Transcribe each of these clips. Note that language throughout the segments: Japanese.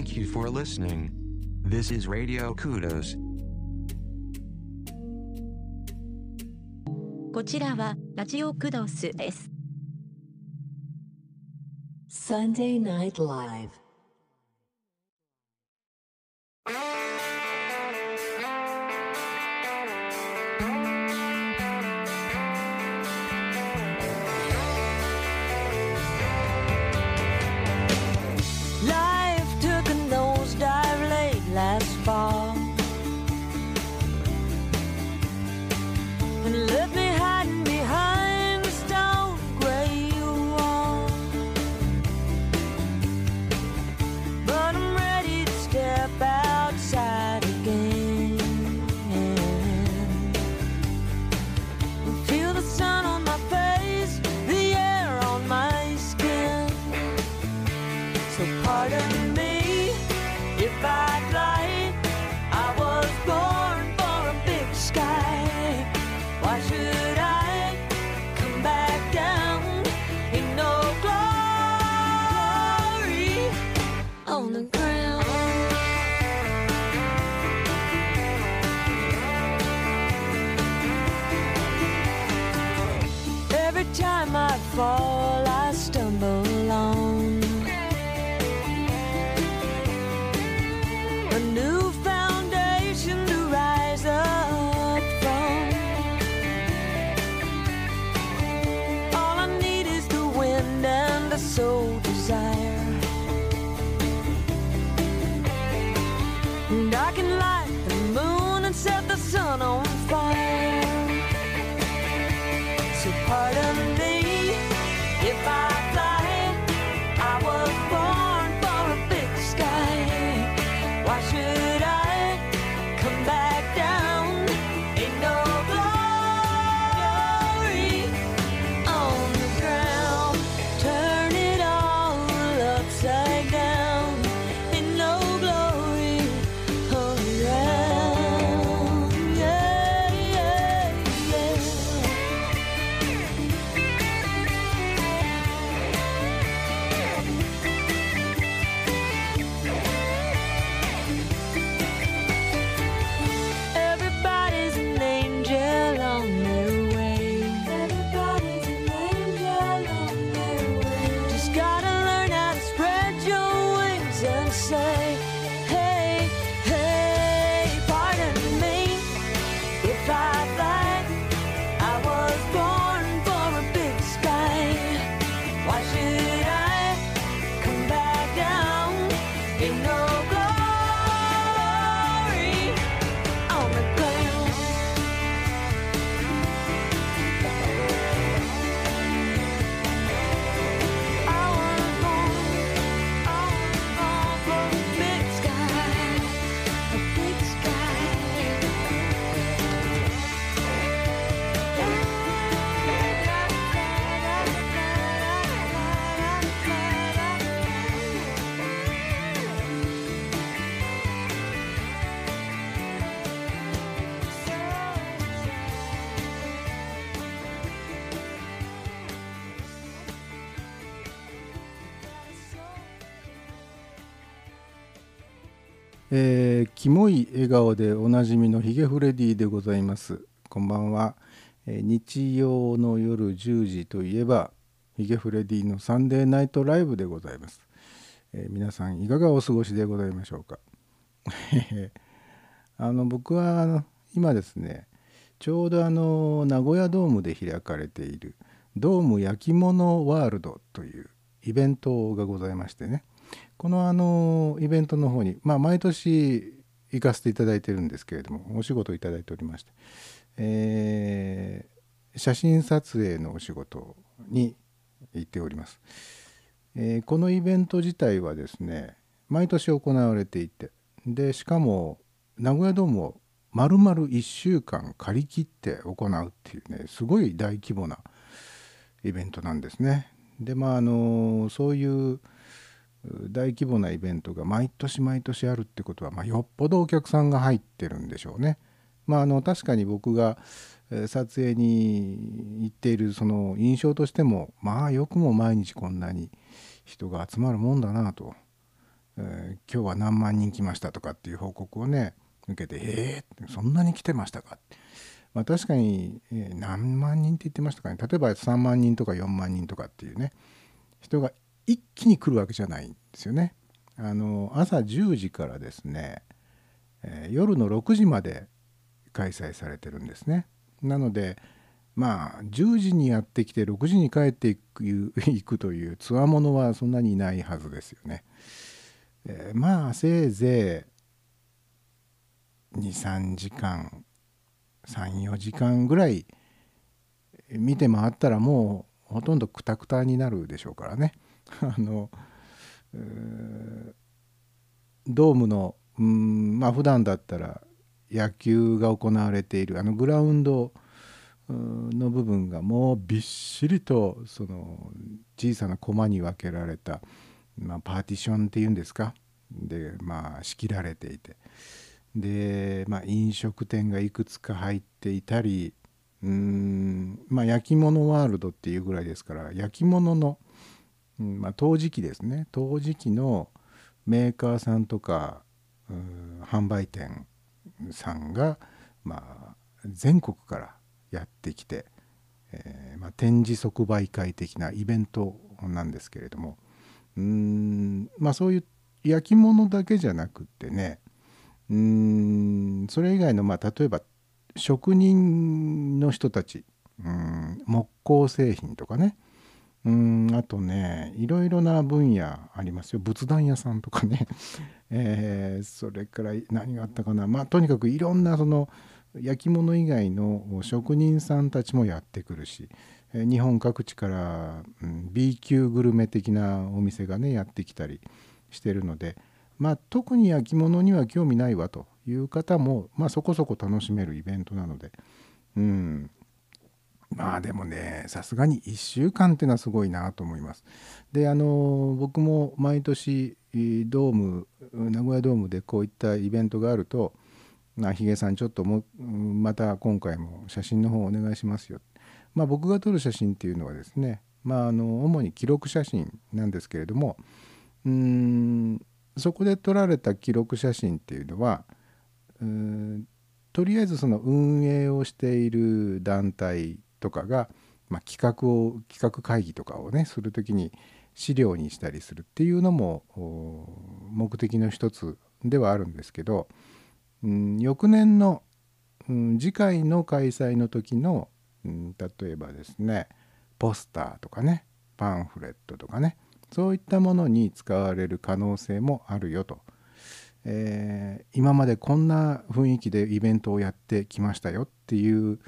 Thank you for listening. This is Radio Kudos. こちらはラジオクドスです。 Sunday Night Live. say, キモい笑顔でおなじみのヒゲフレディでございます。こんばんは。えー日曜の夜10時といえば、ヒゲフレディのサンデーナイトライブでございます。えー皆さんいかがお過ごしでございましょうか？あの僕はあの今ですね、ちょうどあの名古屋ドームで開かれているドーム焼き物ワールドというイベントがございましてね。このあのイベントの方に、まあ、毎年行かせていただいてるんですけれどもお仕事をいただいておりまして、えー写真撮影のお仕事に行っております、えーこのイベント自体はですね毎年行われていてでしかも名古屋ドームを丸々1週間借り切って行うっていうねすごい大規模なイベントなんですね。でまああのそういう大規模なイベントが毎年毎年あるってことは、まあ、よっぽどお客さんが入ってるんでしょうね。まあ、あの確かに僕が撮影に行っているその印象としてもまあよくも毎日こんなに人が集まるもんだなと。えー今日は何万人来ましたとかっていう報告をね受けてえー、そんなに来てましたか。って、まあ、確かに、えー何万人って言ってましたかね。例えば3万人とか4万人とかっていうね人が一気に来るわけじゃないんですよね。あの朝10時からですね、えー夜の6時まで開催されてるんですね。なのでまあ10時にやってきて6時に帰っていく行くというつわものはそんなにいないはずですよね。えーまあせいぜい23時間34時間ぐらい見て回ったらもうほとんどクタクタになるでしょうからね。あのドームのうんまあ普段だったら野球が行われているあのグラウンドの部分がもうびっしりとその小さなコマに分けられた、まあ、パーティションっていうんですか？でまあ仕切られていて。で、まあ、飲食店がいくつか入っていたりうーんまあ焼き物ワールドっていうぐらいですから焼き物の、うんまあ、陶磁器ですね。陶磁器のメーカーさんとかうん販売店さんが、まあ、全国からやってきて、えーまあ、展示即売会的なイベントなんですけれどもうんまあそういう焼き物だけじゃなくてねうんそれ以外のまあ例えば職人の人たちうん木工製品とかねうんあとねいろいろな分野ありますよ。仏壇屋さんとかね、えーそれから何があったかな。まあとにかくいろんなその焼き物以外の職人さんたちもやってくるし、え日本各地から、うん B 級グルメ的なお店がねやってきたりしてるのでまあ特に焼き物には興味ないわという方も、まあ、そこそこ楽しめるイベントなのでうん。まあでもねさすがに1週間っていうのはすごいなと思います。であの僕も毎年ドーム名古屋ドームでこういったイベントがあると「なヒゲさんちょっともまた今回も写真の方お願いしますよ」まあ僕が撮る写真っていうのはですねまああの主に記録写真なんですけれどもうんそこで撮られた記録写真っていうのはうーんとりあえずその運営をしている団体とかが、まあ、企画を企画会議とかをねする時に資料にしたりするっていうのも目的の一つではあるんですけど、うん、翌年の、うん、次回の開催の時の、うん、例えばですねポスターとかねパンフレットとかねそういったものに使われる可能性もあるよと。えー今までこんな雰囲気でイベントをやってきましたよっていう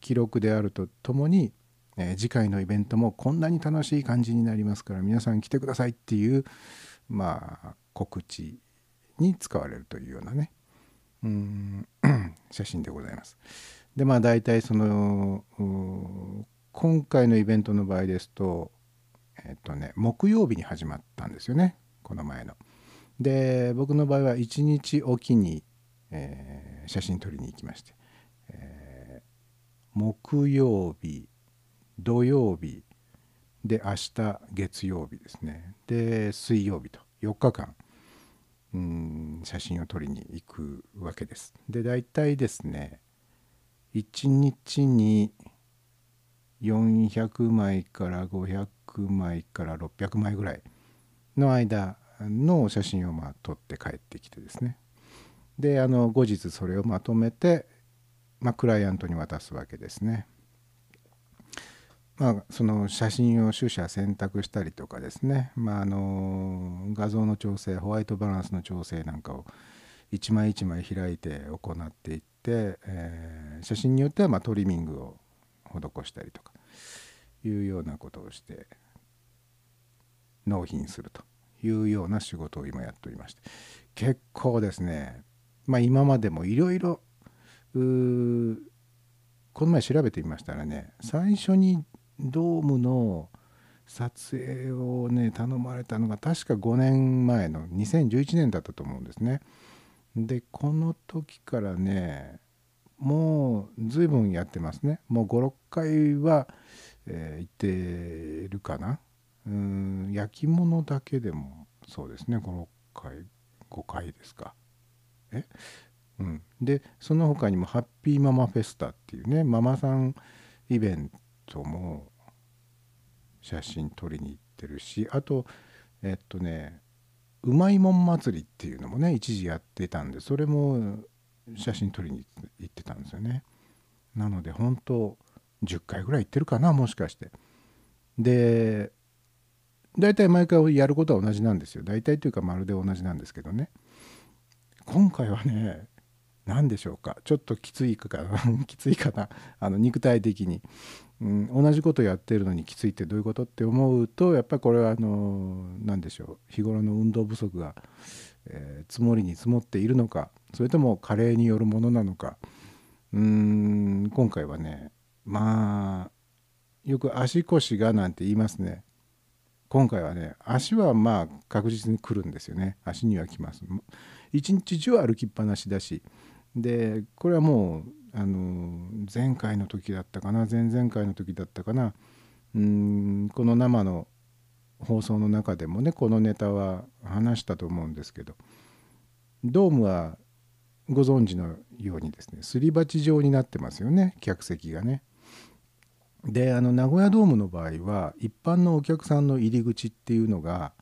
記録であるとともに、えー次回のイベントもこんなに楽しい感じになりますから皆さん来てくださいっていうまあ告知に使われるというようなねうん写真でございます。でまあ大体その今回のイベントの場合ですとえっとね木曜日に始まったんですよねこの前の。で僕の場合は1日おきに、えー写真撮りに行きまして、木曜日土曜日で明日月曜日ですねで水曜日と4日間うん写真を撮りに行くわけです。で大体ですね1日に400枚から500枚から600枚ぐらいの間の写真をまあ撮って帰ってきてですねであの後日それをまとめて、まあ、クライアントに渡すわけですね。まあ、その写真を取捨選択したりとかですね、まあ、あの画像の調整ホワイトバランスの調整なんかを一枚一枚開いて行っていって、えー写真によってはまあトリミングを施したりとかいうようなことをして納品するというような仕事を今やっておりまして。結構ですね。まあ今までもいろいろこの前調べてみましたらね最初にドームの撮影をね頼まれたのが確か5年前の2011年だったと思うんですね。でこの時からねもう随分やってますね。もう56回は、えー行ってるかな。うん焼き物だけでもそうですね56回5回ですか。え？うん。でその他にもハッピーママフェスタっていうねママさんイベントも写真撮りに行ってるしあとえっとねうまいもん祭りっていうのもね一時やってたんでそれも写真撮りに行ってたんですよね。なので本当10回ぐらい行ってるかなもしかして。で大体毎回やることは同じなんですよ。大体というかまるで同じなんですけどね。今回はね何でしょうか？ちょっときついかな？きついかな？あの肉体的に、うん、同じことやってるのにきついってどういうことって思うとやっぱりこれはあの何でしょう？日頃の運動不足が、えー、積もりに積もっているのかそれとも加齢によるものなのか。うーん今回はねまあよく足腰がなんて言いますね。今回はね足はまあ確実に来るんですよね。足には来ます。一日中歩きっぱなしだしでこれはもうあの前回の時だったかな前々回の時だったかなうんこの生の放送の中でもねこのネタは話したと思うんですけどドームはご存知のようにですねすり鉢状になってますよね客席がね。であの名古屋ドームの場合は一般のお客さんの入り口っていうのが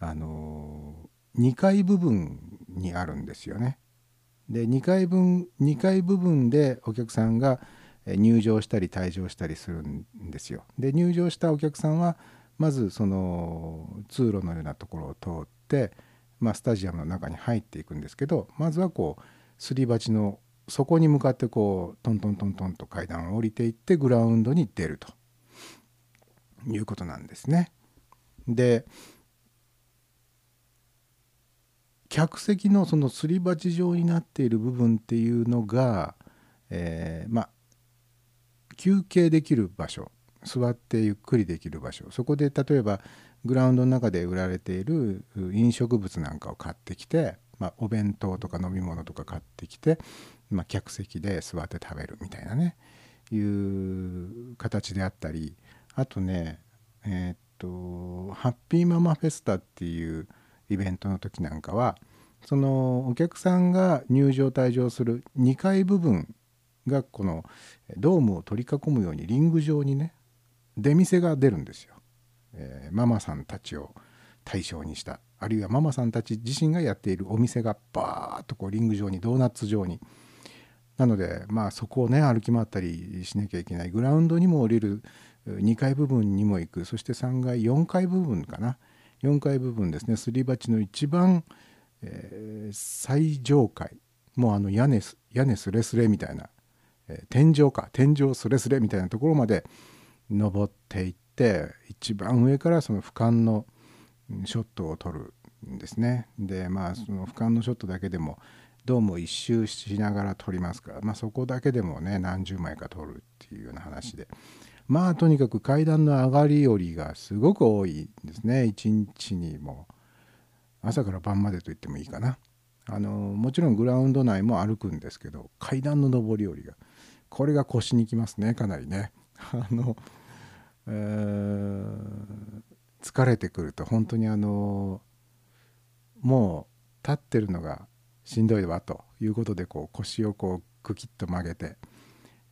あの2階部分にあるんですよね。で2階分2階部分でお客さんが入場したり退場したりするんですよ。で入場したお客さんはまずその通路のようなところを通って、まあ、スタジアムの中に入っていくんですけどまずはこうすり鉢の底に向かってこうトントントントンと階段を降りていってグラウンドに出るということなんですね。で客席のそのすり鉢状になっている部分っていうのが、えー、まあ休憩できる場所座ってゆっくりできる場所。そこで例えばグラウンドの中で売られている飲食物なんかを買ってきて、まあ、お弁当とか飲み物とか買ってきて、まあ、客席で座って食べるみたいなねいう形であったりあとねえー、っとハッピーママフェスタっていうイベントの時なんかはそのお客さんが入場退場する2階部分がこのドームを取り囲むようにリング上にね出店が出るんですよ、えー、ママさんたちを対象にしたあるいはママさんたち自身がやっているお店がバーッとこうリング上にドーナツ状に。なのでまあそこをね歩き回ったりしなきゃいけない。グラウンドにも降りる2階部分にも行く。そして3階4階部分かな。4階部分ですね。すり鉢の一番、えー、最上階。もうあの屋根屋根すれすれみたいな、えー、天井か。天井すれすれみたいなところまで登っていって一番上からその俯瞰のショットを撮るんですね。でまあその俯瞰のショットだけでもドームを一周しながら撮りますから、まあ、そこだけでもね何十枚か撮るっていうような話で。まあとにかく階段の上がり下りがすごく多いんですね。一日にも。朝から晩までと言ってもいいかな。あのもちろんグラウンド内も歩くんですけど階段の上り下りがこれが腰にきますねかなりね。あの、えー、疲れてくると本当にあのもう立ってるのがしんどいわということでこう腰をこうクキッと曲げて、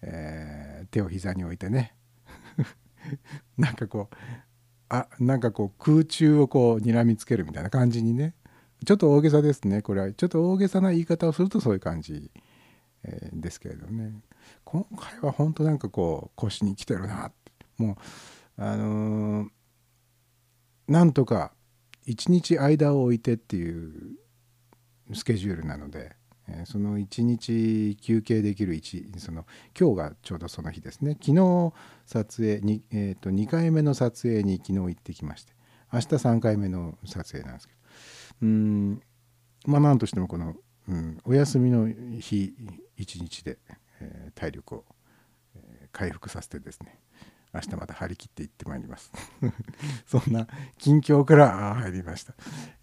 えー、手を膝に置いてね なんかこうあなんかこう空中をこう睨みつけるみたいな感じにね。ちょっと大げさですねこれは。ちょっと大げさな言い方をするとそういう感じ、えー、ですけれどね。今回は本当なんかこう腰に来てるなって。もうあのー、なんとか一日間を置いてっていうスケジュールなので。えその1日休憩できる1その今日がちょうどその日ですね。昨日撮影に、えー、と2回目の撮影に昨日行ってきまして明日3回目の撮影なんですけど。うんまあ何としてもこの、うん、お休みの日1日で、えー、体力を、え、回復させてですね明日また張り切って行ってまいります。そんな近況から入りました、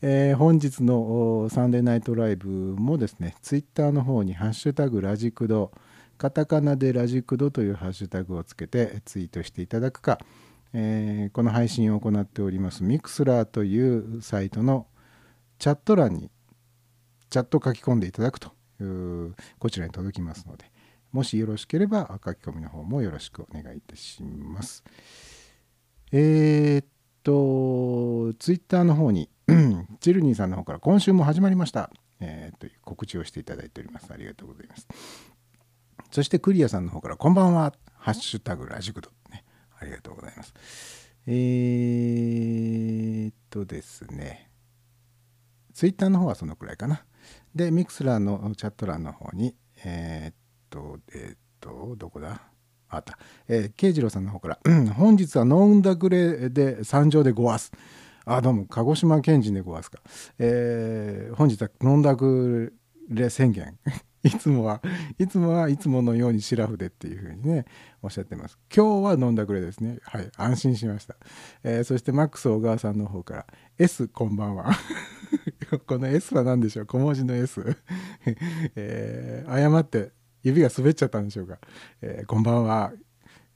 えー、本日のサンデーナイトライブもですねツイッターの方に「ハッシュタグラジクド」カタカナでラジクドというハッシュタグをつけてツイートしていただくか、えー、この配信を行っております Mixlr というサイトのチャット欄にチャット書き込んでいただくというこちらに届きますのでもしよろしければ書き込みの方もよろしくお願いいたします。えー、っとツイッターの方にチルニーさんの方から今週も始まりました、えー、と告知をしていただいております。ありがとうございます。そしてクリアさんの方からこんばんはハッシュタグラジクドねありがとうございます。えー、っとですねツイッターの方はそのくらいかな。で、ミクスラーのチャット欄の方に、えー、っと、え、っと、どこだ？あった。えー、慶次郎さんの方から、本日は飲んだくれで参上でごわす。あ、どうも、鹿児島県人でごわすか。えー、本日は飲んだくれ宣言。いつもはいつもはいつものようにシラフでっていうふうにねおっしゃってます。今日は飲んだくれですね。はい。安心しました、えー、そしてマックス小川さんの方から。S こんばんは。この S は何でしょう？小文字の S、えー、誤って指が滑っちゃったんでしょうか、えー、こんばんは、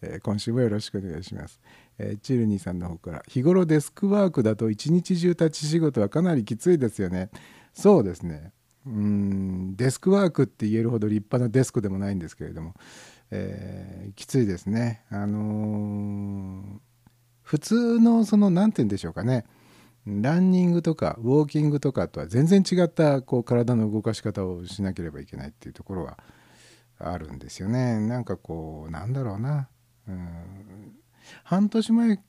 えー、今週もよろしくお願いします、えチルニーさんの方から日頃デスクワークだと一日中立ち仕事はかなりきついですよね。そうですね。うんデスクワークって言えるほど立派なデスクでもないんですけれども、えー、きついですね。あのー、普通のその何て言うんでしょうかね。ランニングとかウォーキングとかとは全然違ったこう体の動かし方をしなければいけないっていうところはあるんですよね。なんかこうなんだろうな、うん、半年前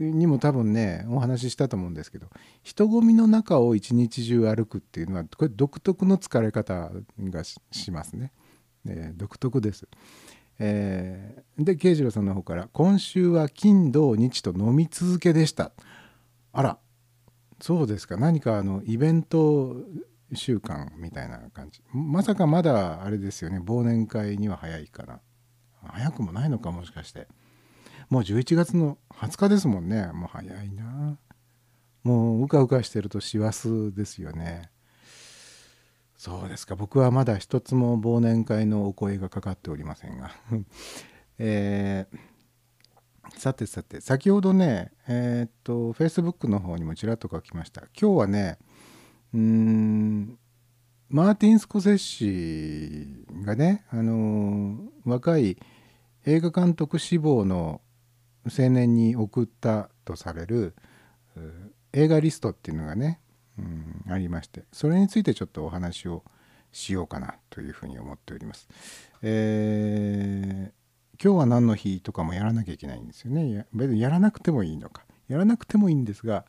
にも多分ねお話ししたと思うんですけど人混みの中を一日中歩くっていうのはこれ独特の疲れ方がしますね、えー、独特です。えー、で慶次郎さんの方から「今週は金土日と飲み続けでした」あらそうですか。何かあのイベント習慣みたいな感じ。まさかまだあれですよね。忘年会には早いかな。早くもないのかもしかして。もう11月の20日ですもんね。もう早いな。もううかうかしてると師走ですよね。そうですか。僕はまだ一つも忘年会のお声がかかっておりませんが。えー、さてさて先ほどねえー、っと Facebook の方にもちらっと書きました。今日はねうんマーティン・スコセッシがねあの若い映画監督志望の青年に送ったとされる映画リストっていうのがね、うん、ありましてそれについてちょっとお話をしようかなというふうに思っております。えー、今日は何の日とかもやらなきゃいけないんですよね。別にやらなくてもいいのか。やらなくてもいいんですが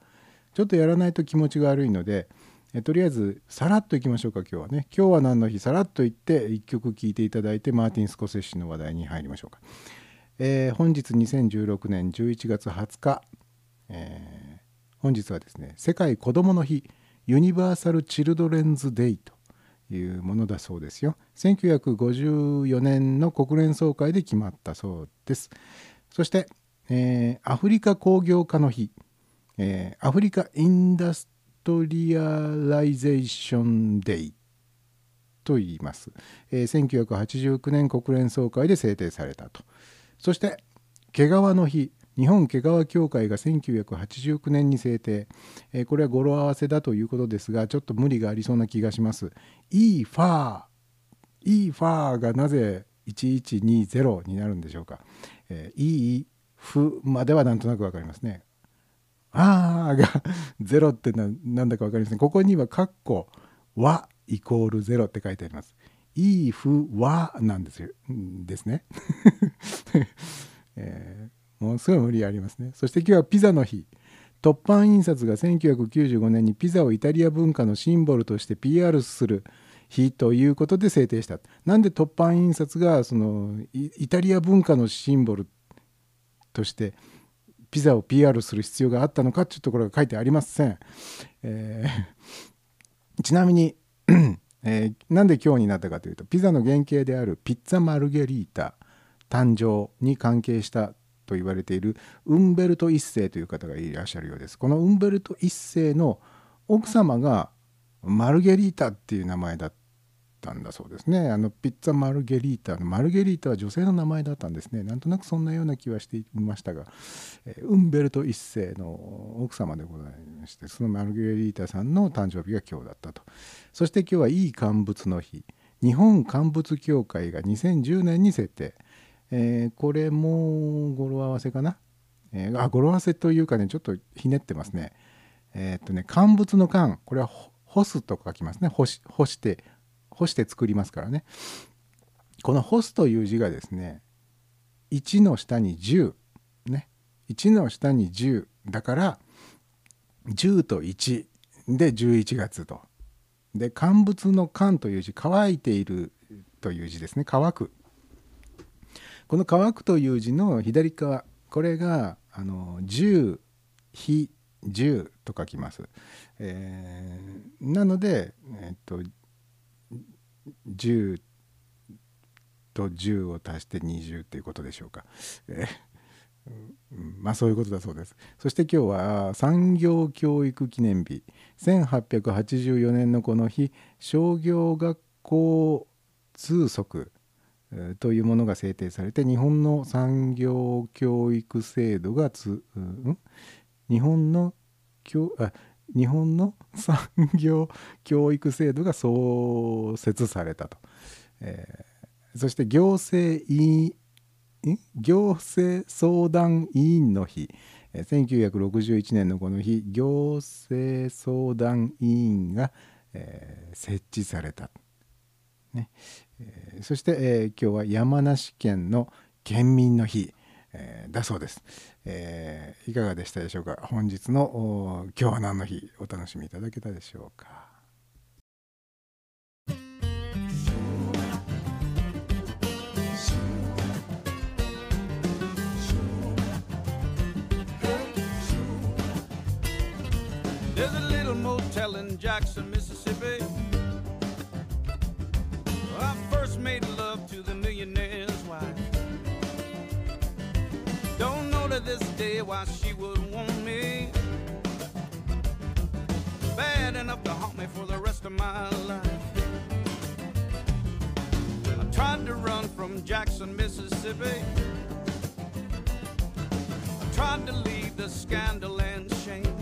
ちょっとやらないと気持ちが悪いのでえとりあえずさらっといきましょうか今日はね。今日は何の日？さらっと言って1曲聴いていただいてマーティン・スコセッシの話題に入りましょうか。えー、本日2016年11月20日、えー、本日はですね世界子どもの日 Universal Children's Day というものだそうですよ。1954年の国連総会で決まったそうです。そして、えー、アフリカ工業化の日、えー、 Africa Industrialization Day と言います、えー、1989年国連総会で制定されたと。そして毛皮の日日本毛皮協会が1989年に制定、えー、これは語呂合わせだということですがちょっと無理がありそうな気がします。イーファーイーファーがなぜ1120になるんでしょうか、えー、イーフまではなんとなく分かりますね。あーが0ってなんだか分かりません。ここにはカッコ和イコール0って書いてあります。イーフはなんですよ。ですね、えー、ものすごい無理ありますね。そして今日はピザの日。突版印刷が1995年にピザをイタリア文化のシンボルとして PR する日ということで制定した。なんで突版印刷がそのイタリア文化のシンボルとしてピザを PR する必要があったのかというところが書いてありません、えー、ちなみにえー、なんで今日になったかというとピザの原型であるピッツァマルゲリータ誕生に関係したと言われているウンベルト1世という方がいらっしゃるようです。このウンベルト1世の奥様がマルゲリータっていう名前だっったんだそうですね。あのピッツァマルゲリータのマルゲリータは女性の名前だったんですね。なんとなくそんなような気はしていましたが、えウンベルト一世の奥様でございましてそのマルゲリータさんの誕生日が今日だったと。そして今日はいい乾物の日。日本乾物協会が2010年に設定、えーこれも語呂合わせかな、えーあ語呂合わせというかねちょっとひねってますね。えーっとね乾物の乾これは干すと書きますね。干し干して干して作りますからね。この干すという字がですね1の下に10ね。1の下に10だから10と1で11月と。で乾物の乾という字乾いているという字ですね。乾く。この乾くという字の左側これがあの10非10と書きます、えーなのでえっと10と10を足して20っていうことでしょうか。えまあそういうことだそうです。そして今日は産業教育記念日1884年のこの日商業学校通則というものが制定されて日本の産業教育制度がつ、うん、日本の教あ日本の産業教育制度が創設されたと、えーそして行政委員行政相談委員の日。えー1961年のこの日行政相談委員が、えー設置された、ね。えーそして、え今日は山梨県の県民の日、えだそうです、えーいかがでしたでしょうか本日の今日は何の日お楽しみいただけたでしょうか There's a little motel in Jackson, Mississippi. To why she would want me. Bad enough to haunt me for the rest of my life. I tried to run from Jackson, Mississippi. I tried to leave the scandal and shame.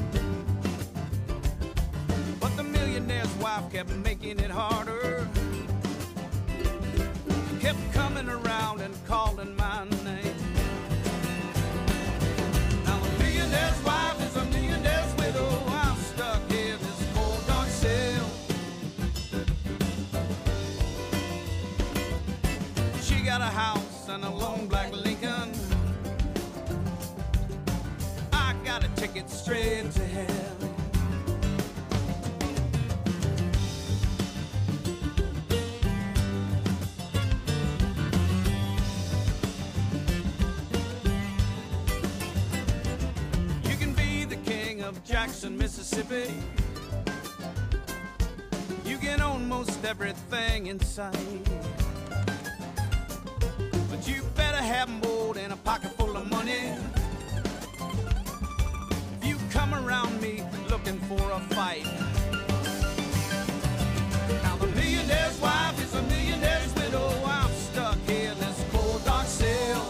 But the millionaire's wife kept making it harder. Kept coming around and calling my a ticket straight to hell. You can be the king of Jackson, Mississippi. You can own most everything in sight. But you better have more than a pocket full of money. Around me looking for a fight. Now the millionaire's wife is a millionaire's widow. I'm stuck in this cold dark cell.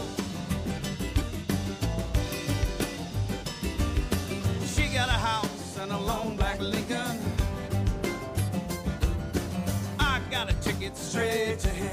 She got a house and a long black Lincoln. I got a ticket straight to hell.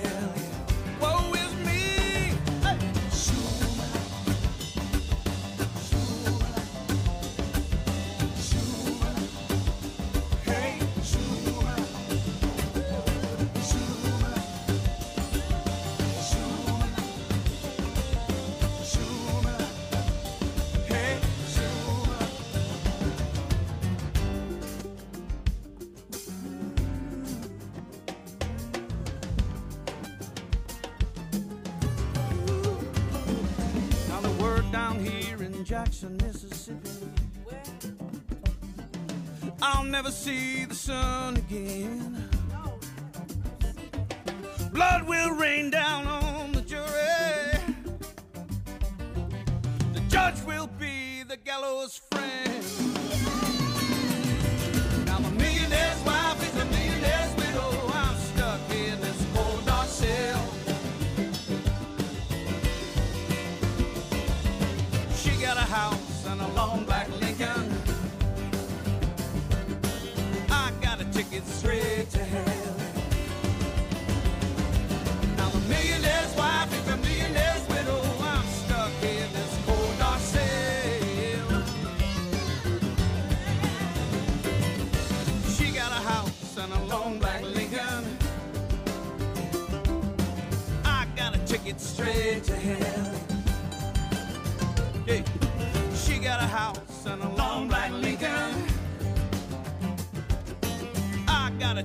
never see the sun again. Blood will rain down on the jury. The judge will be the gallows friend. Now I'm a millionaire's wife is a millionaire's widow. I'm stuck in this cold dark cell. She got a house and a long black straight to hell. I'm a millionaire's wife, if a millionaire's widow, I'm stuck in this cold dark cell. She got a house and a long black Lincoln. I got straight to hell.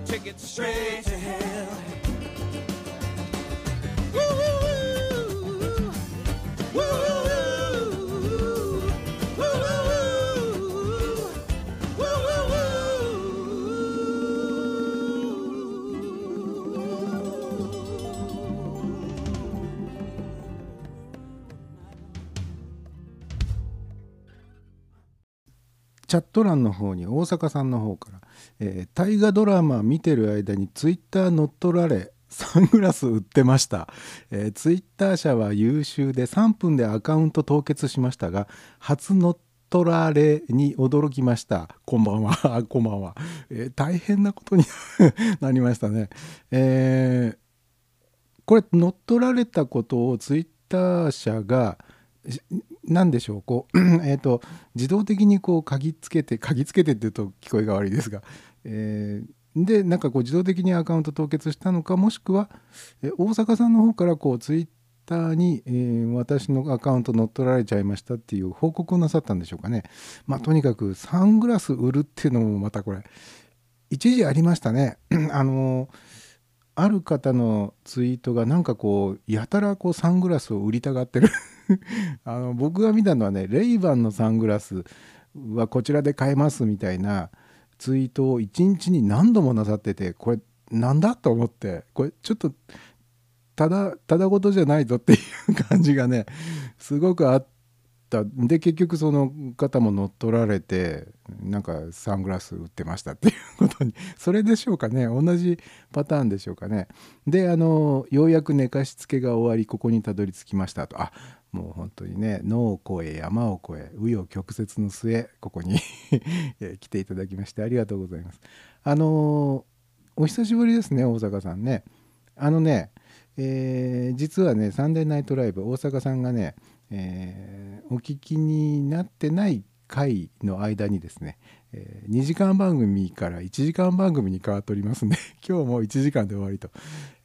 Ticket straight to hell. Woo-hoo-hoo. Woo-hoo-hoo. Woo-hoo-hoo. チャット欄の方に大阪さんの方から、えー大河ドラマ見てる間にツイッター乗っ取られ サングラス売ってました、えーツイッター社は優秀で3分でアカウント凍結しましたが初乗っ取られに驚きました。こんばんは。こんばんは、えー大変なことに なりましたね。えこれ乗っ取られたことをツイッター社がなんでしょうこう えーと自動的にこう鍵つけて鍵つけてって言うと聞こえが悪いですが、えーでなんかこう自動的にアカウント凍結したのかもしくは、え大阪さんの方からこうツイッターに、えー私のアカウント乗っ取られちゃいましたっていう報告をなさったんでしょうかね。まあとにかくサングラス売るっていうのもまたこれ一時ありましたね。あのある方のツイートがなんかこうやたらこうサングラスを売りたがってる あの僕が見たのはねレイバンのサングラスはこちらで買えますみたいなツイートを一日に何度もなさっててこれなんだと思ってこれちょっとただただ事じゃないぞっていう感じがねすごくあった。で結局その方も乗っ取られてなんかサングラス売ってましたっていうことに。それでしょうかね。同じパターンでしょうかね。であのようやく寝かしつけが終わりここにたどり着きましたと。あもう本当にね野を越え山を越え紆余曲折の末ここに 来ていただきましてありがとうございます。あのお久しぶりですね大阪さんね。あのねえー実はね「サンデーナイトライブ」大阪さんがね、えーお聞きになってない回の間にですね、え2時間番組から1時間番組に変わっておりますんで 今日も1時間で終わりと、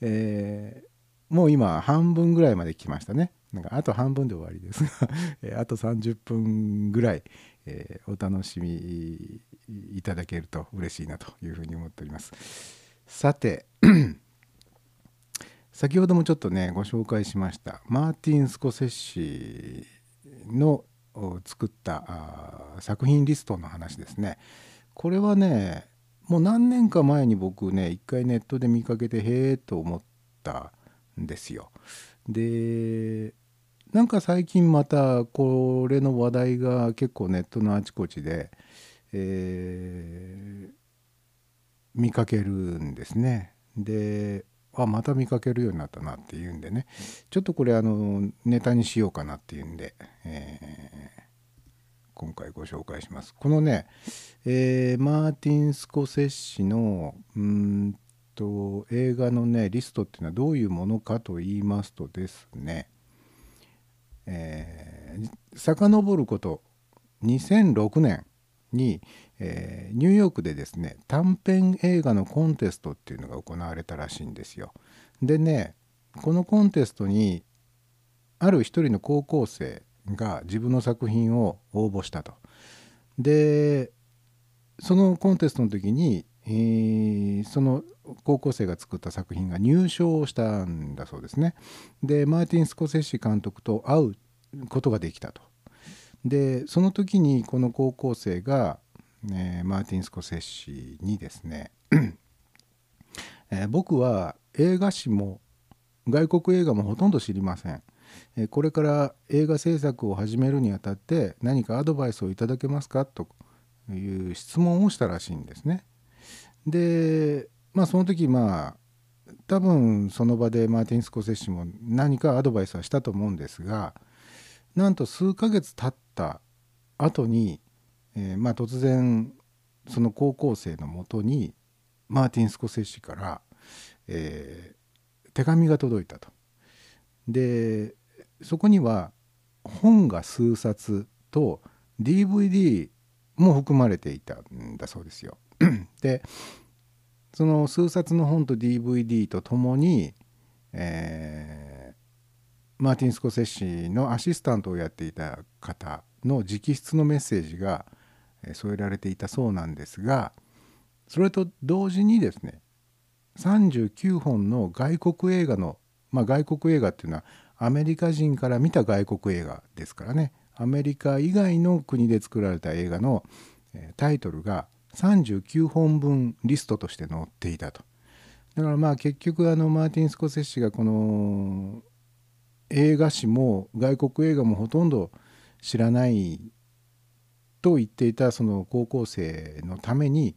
えーもう今半分ぐらいまで来ましたね。なんかあと半分で終わりですが、あと30分ぐらい、えーお楽しみいただけると嬉しいなというふうに思っております。さて 先ほどもちょっとねご紹介しましたマーティン・スコセッシの作った作品リストの話ですね。これはねもう何年か前に僕ね一回ネットで見かけてへえと思ったんですよ。でなんか最近またこれの話題が結構ネットのあちこちで、えー見かけるんですね。であまた見かけるようになったなっていうんでね。ちょっとこれあのネタにしようかなっていうんで、えー今回ご紹介します。このね、えーマーティン・スコセッシのうんと映画のねリストっていうのはどういうものかと言いますとですねえー遡ること2006年に、えーニューヨークでですね短編映画のコンテストっていうのが行われたらしいんですよ。でねこのコンテストにある一人の高校生が自分の作品を応募したと。でそのコンテストの時に、えーその高校生が作った作品が入賞したんだそうですね。でマーティン・スコセッシ監督と会うことができたと。でその時にこの高校生が、えーマーティン・スコセッシにですね、えー僕は映画史も外国映画もほとんど知りません。えこれから映画制作を始めるにあたって何かアドバイスをいただけますかという質問をしたらしいんですね。でまあその時まあ多分その場でマーティン・スコセッシも何かアドバイスはしたと思うんですがなんと数ヶ月経った後に、えーまあ、突然その高校生のもとにマーティン・スコセッシから、えー手紙が届いたと。でそこには本が数冊と DVD も含まれていたんだそうですよ。でその数冊の本と DVD とともに、えーマーティン・スコセッシのアシスタントをやっていた方の直筆のメッセージが添えられていたそうなんですがそれと同時にですね39本の外国映画の、まあ、外国映画っていうのはアメリカ人から見た外国映画ですからねアメリカ以外の国で作られた映画のタイトルが39本分リストとして載っていたと。だからまあ結局あのマーティン・スコセッシがこの映画史も外国映画もほとんど知らないと言っていたその高校生のために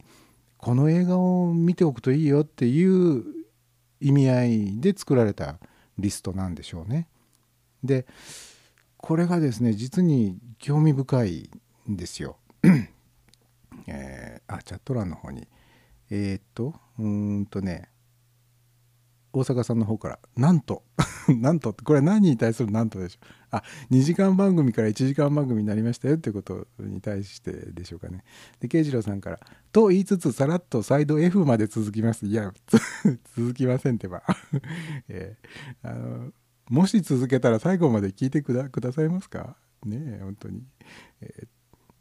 この映画を見ておくといいよっていう意味合いで作られたリストなんでしょうね。でこれがですね実に興味深いんですよ。チャット欄の方に。えーっとうーんとね大阪さんの方から「なんと」なんとってこれ何に対するなんとでしょう。あ2時間番組から1時間番組になりましたよ。ってことに対してでしょうかね。で慶次郎さんから「と言いつつさらっとサイド F まで続きます」いや 続きませんってば、えーあのもし続けたら最後まで聞いてくださいますか？ねえ本当に、えー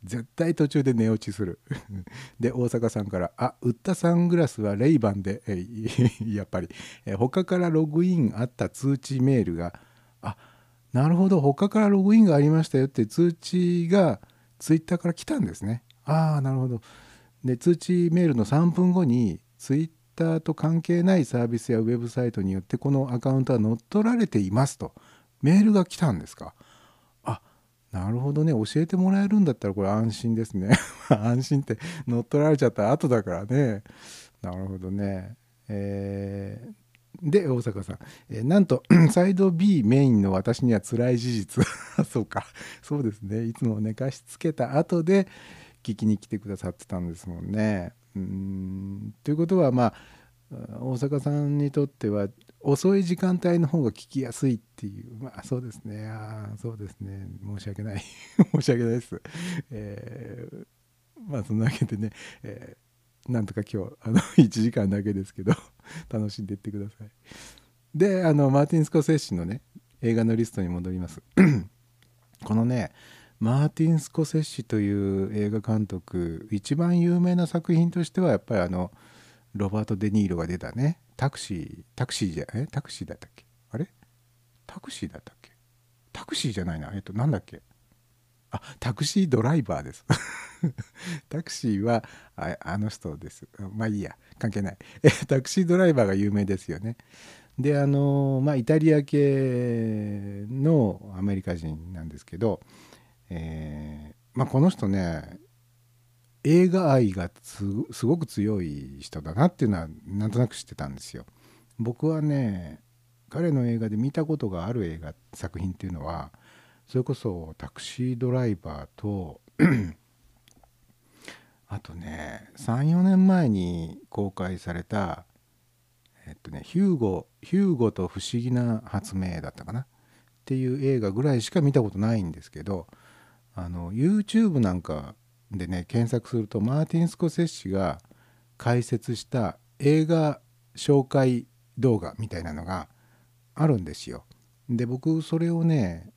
絶対途中で寝落ちする。で大阪さんから「あ売ったサングラスはレイバンで」え やっぱり、え他からログインあった通知メールがあなるほど他からログインがありましたよって通知がツイッターから来たんですね。ああなるほど。で通知メールの3分後にツイッターと関係ないサービスやウェブサイトによってこのアカウントは乗っ取られていますとメールが来たんですか？なるほどね。教えてもらえるんだったらこれ安心ですね。安心って乗っ取られちゃった後だからね。なるほどね。えーで大阪さん、えーなんと サイド B メインの私には辛い事実。そうか。そうですね。いつも寝かしつけた後で聞きに来てくださってたんですもんね。うん。ということはまあ大阪さんにとっては遅い時間帯の方が聞きやすいっていうまあそうですねあそうですね申し訳ない 申し訳ないです。えーまあそんなわけでね、えーなんとか今日あの 1時間だけですけど 楽しんでいってください。であのマーティン・スコセッシのね映画のリストに戻ります。このねマーティン・スコセッシという映画監督一番有名な作品としてはやっぱりあのロバート・デ・ニーロが出たねタクシータクシーじゃえタクシーだったっけ？あれ？タクシーだったっけ？タクシーじゃないな。えっとなんだっけ？あタクシードライバーです。タクシーはああの人です。まあいいや。関係ない。え タクシードライバーが有名ですよね。であのまあイタリア系のアメリカ人なんですけど、えーまあ、この人ね映画愛がすごく強い人だなっていうのはなんとなく知ってたんですよ。僕はね彼の映画で見たことがある映画作品っていうのはそれこそタクシードライバーと あとね34年前に公開されたえっとねヒューゴヒューゴと不思議な発明だったかな？っていう映画ぐらいしか見たことないんですけどあの YouTube なんかでね検索するとマーティン・スコセッシが解説した映画紹介動画みたいなのがあるんですよ。で僕それをね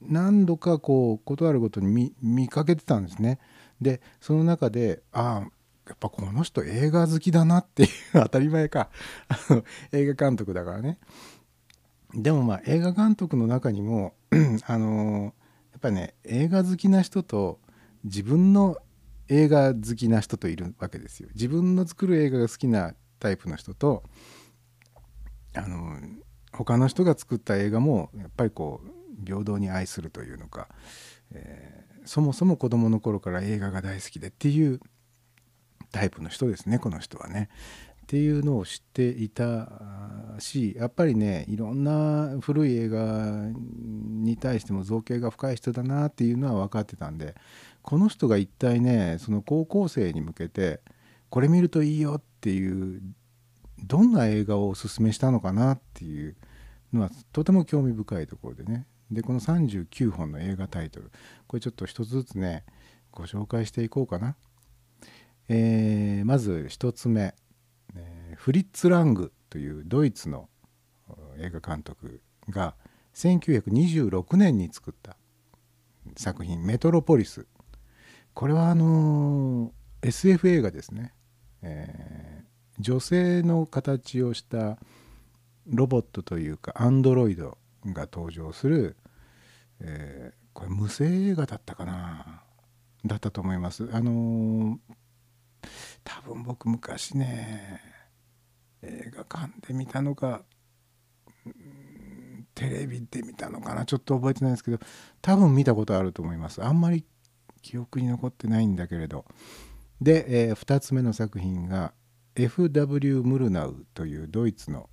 何度かこう事あるごとに見かけてたんですね。でその中でああやっぱこの人映画好きだなっていう当たり前か映画監督だからね。でもまあ映画監督の中にも あのやっぱりね映画好きな人と自分の映画好きな人といるわけですよ。自分の作る映画が好きなタイプの人とあの他の人が作った映画もやっぱりこう平等に愛するというのか、えーそもそも子供の頃から映画が大好きでっていうタイプの人ですねこの人はね。っていうのを知っていたしやっぱりねいろんな古い映画に対しても造形が深い人だなっていうのは分かってたんでこの人が一体ねその高校生に向けてこれ見るといいよっていうどんな映画をおすすめしたのかなっていうのはとても興味深いところでね。でこの39本の映画タイトル。これちょっと一つずつねご紹介していこうかな。えーまず一つ目、えフリッツ・ラングというドイツの映画監督が1926年に作った作品「メトロポリス」これはあの SF 映画ですね、えー女性の形をしたロボットというかアンドロイドが登場する、えーこれ無声映画だったかなだったと思います。あのー多分僕昔ね映画館で見たのかテレビで見たのかなちょっと覚えてないですけど多分見たことあると思います。あんまり記憶に残ってないんだけれど。で、え2つ目の作品が F.W. ムルナウというドイツの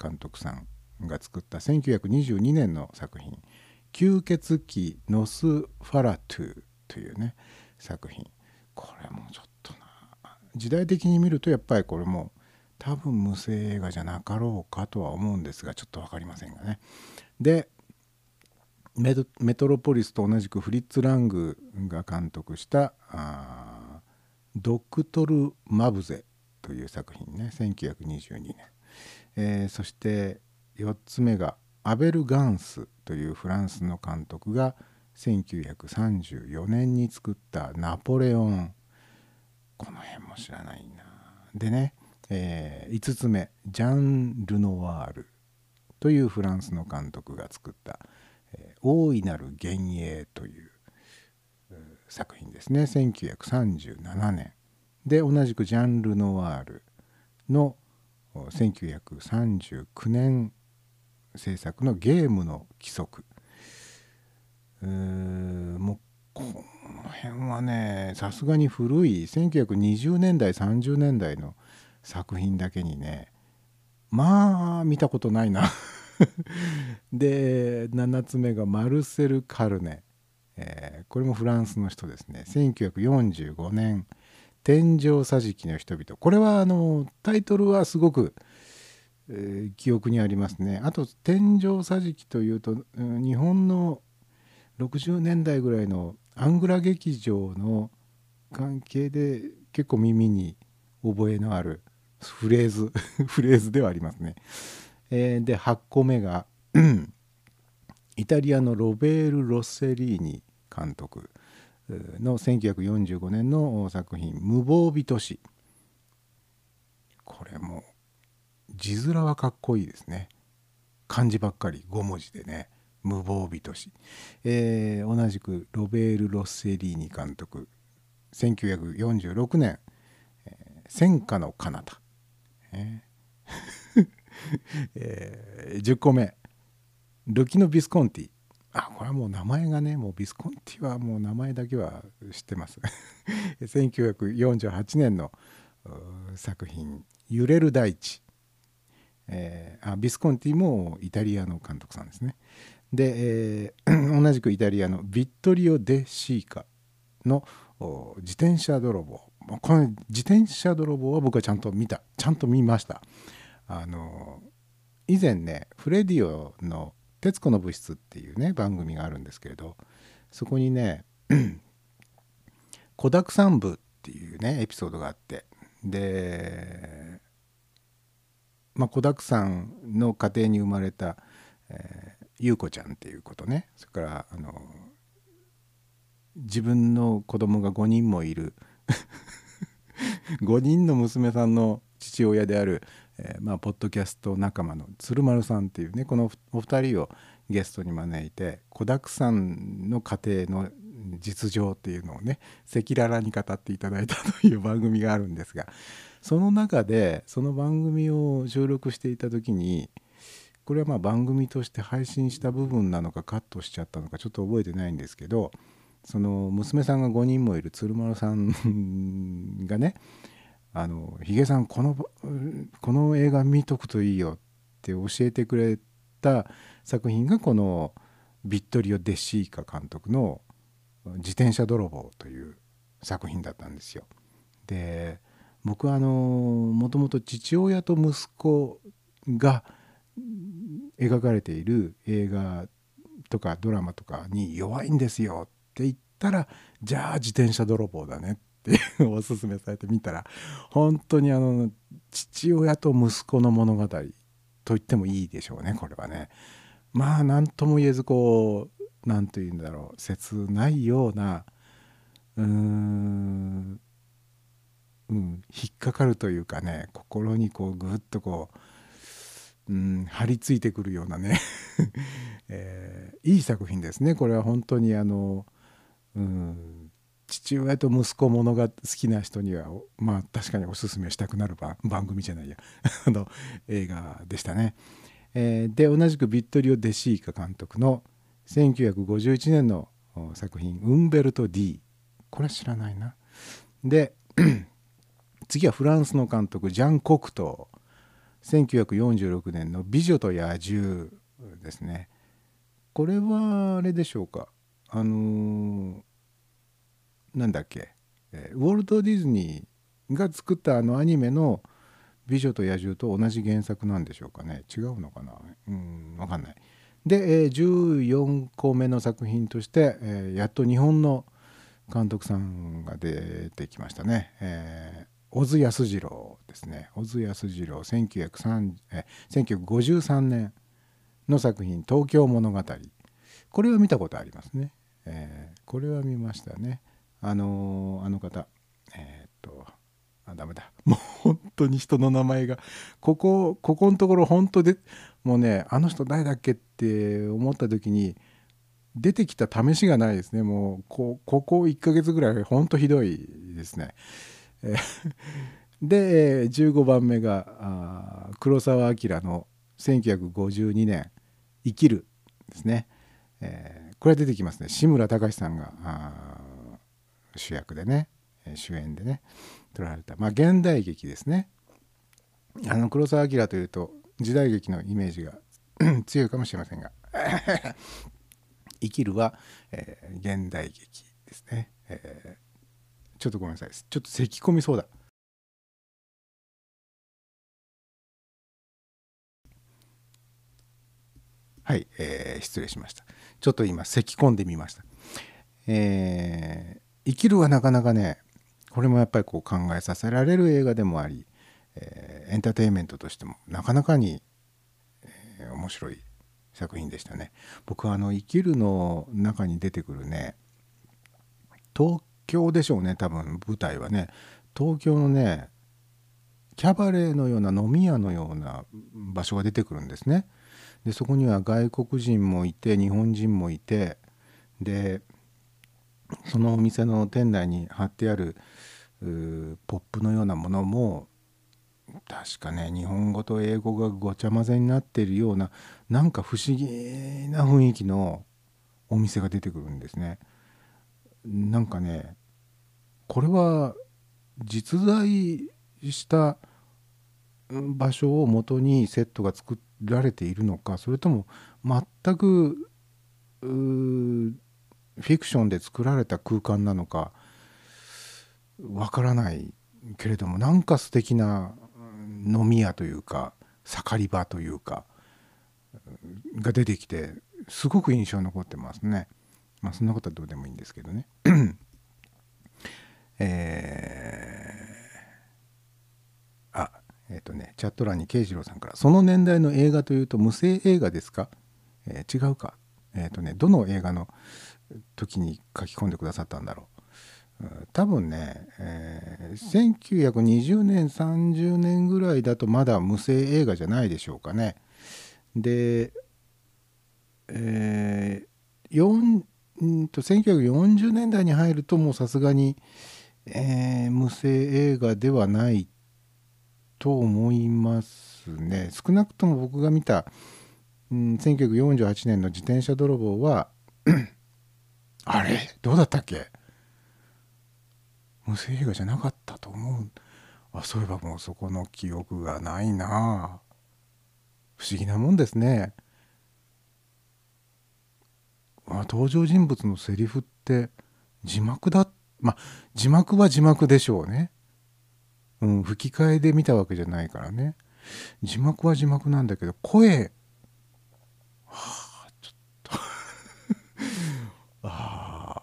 監督さんが作った1922年の作品「吸血鬼ノスファラトゥ」というね作品。これもちょっとな。時代的に見るとやっぱりこれも多分無声映画じゃなかろうかとは思うんですがちょっと分かりませんがね。でメトロポリスと同じくフリッツ・ラングが監督したドクトル・マブゼという作品ね。1922年、えーそして4つ目がアベル・ガンスというフランスの監督が1934年に作った「ナポレオン」この辺も知らないな。でね、え5つ目ジャン・ルノワールというフランスの監督が作った「大いなる幻影」という作品ですね。1937年。で同じくジャン・ルノワールの1939年制作のゲームの規則。うもうこの辺はねさすがに古い1920年代30年代の作品だけにねまあ見たことないな。で7つ目がマルセル・カルネ、えーこれもフランスの人ですね。1945年「天井桟敷の人々」これはあのタイトルはすごく、えー記憶にありますね。あと「天井桟敷」というと、日本の60年代ぐらいのアングラ劇場の関係で結構耳に覚えのあるフレーズ フレーズではありますね。えーで8個目がイタリアのロベール・ロッセリーニ監督の1945年の作品「無防備都市」これも字面はかっこいいですね。漢字ばっかり5文字でね。無防備都市、えー同じくロベール・ロッセリーニ監督1946年「戦火の彼方」ね えー10個目ルキノ・ビスコンティ。あこれはもう名前がねもうビスコンティはもう名前だけは知ってます。1948年の作品「揺れる大地」えーあビスコンティもイタリアの監督さんですね。で、えー 同じくイタリアのビットリオ・デ・シーカの自転車泥棒。この自転車泥棒は僕はちゃんと見た。ちゃんと見ました。あの以前ねフレディオの「徹子の物質」っていうね番組があるんですけれどそこにね「子だくさん部」っていうねエピソードがあってでまあ子だくさんの家庭に生まれた、えー、優子ちゃんっていうことね。それからあの自分の子供が5人もいる 5人の娘さんの父親である、えーまあ、ポッドキャスト仲間の鶴丸さんっていうねこのお二人をゲストに招いて子だくさんの家庭の実情っていうのをね赤裸々に語っていただいたという番組があるんですがその中でその番組を収録していた時にこれはまあ番組として配信した部分なのかカットしちゃったのかちょっと覚えてないんですけどその娘さんが5人もいる鶴丸さんがね「あのヒゲさんこのこの映画見とくといいよ」って教えてくれた作品がこのビットリオ・デシーカ監督の「自転車泥棒」という作品だったんですよ。で僕はあのもともと父親と息子が描かれている映画とかドラマとかに弱いんですよって言ったらじゃあ自転車泥棒だねっってい うおすすめされてみたら本当にあの父親と息子の物語と言ってもいいでしょうねこれはね。まあ何とも言えずこう何と言うんだろう切ないようなうん、うん、引っかかるというかね心にこうぐっとこう、うん、張り付いてくるようなね、えーいい作品ですねこれは本当にあの、うん、父親と息子ものが好きな人にはまあ確かにおすすめしたくなる番組じゃないや あの映画でしたね。えーで同じくビットリオ・デシーカ監督の1951年の作品「ウンベルト・ D」これは知らないな。で 次はフランスの監督ジャン・コクトー1946年の「美女と野獣」ですね。これはあれでしょうかあのーなんだっけ、えーウォルト・ディズニーが作ったあのアニメの「美女と野獣」と同じ原作なんでしょうかね違うのかな？うん分かんない。で、えー14個目の作品として、えーやっと日本の監督さんが出てきましたね。えー小津安二郎ですね。小津安二郎1903え1953年の作品「東京物語」これは見たことありますね。えーこれは見ましたね。あのーあの方えーっとあダメだ。もう本当に人の名前がここここのところ本当でもうねあの人誰だっけって思った時に出てきた試しがないですね。もうこここ1ヶ月ぐらい本当ひどいですね。え ーで15番目が黒澤明の1952年「生きる」ですね、えーこれは出てきますね。志村隆さんが主役でね主演でね撮られた。まあ現代劇ですね。あの黒澤明というと時代劇のイメージが 強いかもしれませんが「生きるは」えー現代劇ですね、えーちょっとごめんなさい。ちょっと咳込みそうだ。はい、えー失礼しました。ちょっと今咳込んでみました。えー生きるはなかなかねこれもやっぱりこう考えさせられる映画でもあり、えーエンターテインメントとしてもなかなかに、えー面白い作品でしたね僕はあの「生きる」の中に出てくるね東京でしょうね多分舞台はね東京のねキャバレーのような飲み屋のような場所が出てくるんですね。でそこには外国人もいて日本人もいてでそのお店の店内に貼ってあるポップのようなものも確かね日本語と英語がごちゃ混ぜになっているようななんか不思議な雰囲気のお店が出てくるんですね。なんかねこれは実在した場所を元にセットが作られているのかそれとも全くフィクションで作られた空間なのかわからないけれどもなんか素敵な飲み屋というか盛り場というかが出てきてすごく印象に残ってますね。まあそんなことはどうでもいいんですけどね。えーあえっ、とねチャット欄に慶次郎さんから「その年代の映画というと無声映画ですか？えー違うかえっ、とねどの映画の時に書き込んでくださったんだろう、多分ね、えー1920年30年ぐらいだとまだ無声映画じゃないでしょうかね。でえー、4んと1940年代に入るともうさすがに、えー無声映画ではないと思いますね。少なくとも僕が見た、うん、1948年の自転車泥棒はあれ？どうだったっけ？無声映画じゃなかったと思う。あそういえばもうそこの記憶がないな。不思議なもんですね。あ登場人物のセリフって字幕だまあ字幕は字幕でしょうね。うん吹き替えで見たわけじゃないからね。字幕は字幕なんだけど声。はあちょっとあ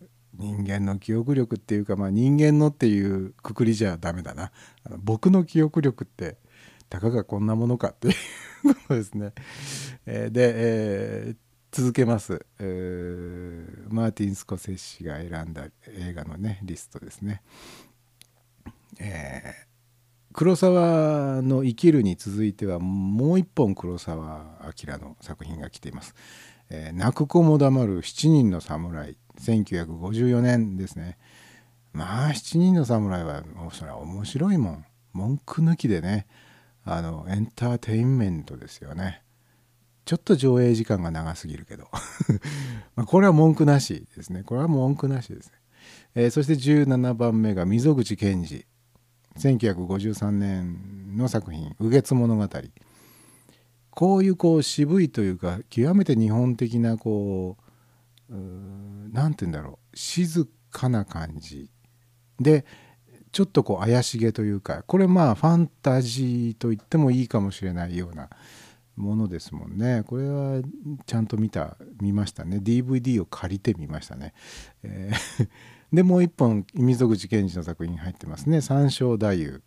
ー人間の記憶力っていうかまあ人間のっていうくくりじゃダメだなあの僕の記憶力ってたかがこんなものかっていうことですね えーで、えー続けます、えーマーティン・スコセッシが選んだ映画のねリストですね。え黒沢の「生きる」に続いてはもう一本黒沢明の作品が来ています。え泣く子も黙る7人の侍1954年ですね。まあ7人の侍はもうそれは面白いもん。文句抜きでね。あのエンターテインメントですよね。ちょっと上映時間が長すぎるけど。まあこれは文句なしですね。これは文句なしですね、えーそして17番目が溝口健二1953年の作品「右月物語」こういうこう渋いというか極めて日本的なこううーなんて言うんだろう。静かな感じ。でちょっとこう怪しげというかこれまあファンタジーと言ってもいいかもしれないようなものですもんね。これはちゃんと見た見ましたね。DVD を借りてみましたね、えーでもう一本溝口健二の作品入ってますね「三笑太夫」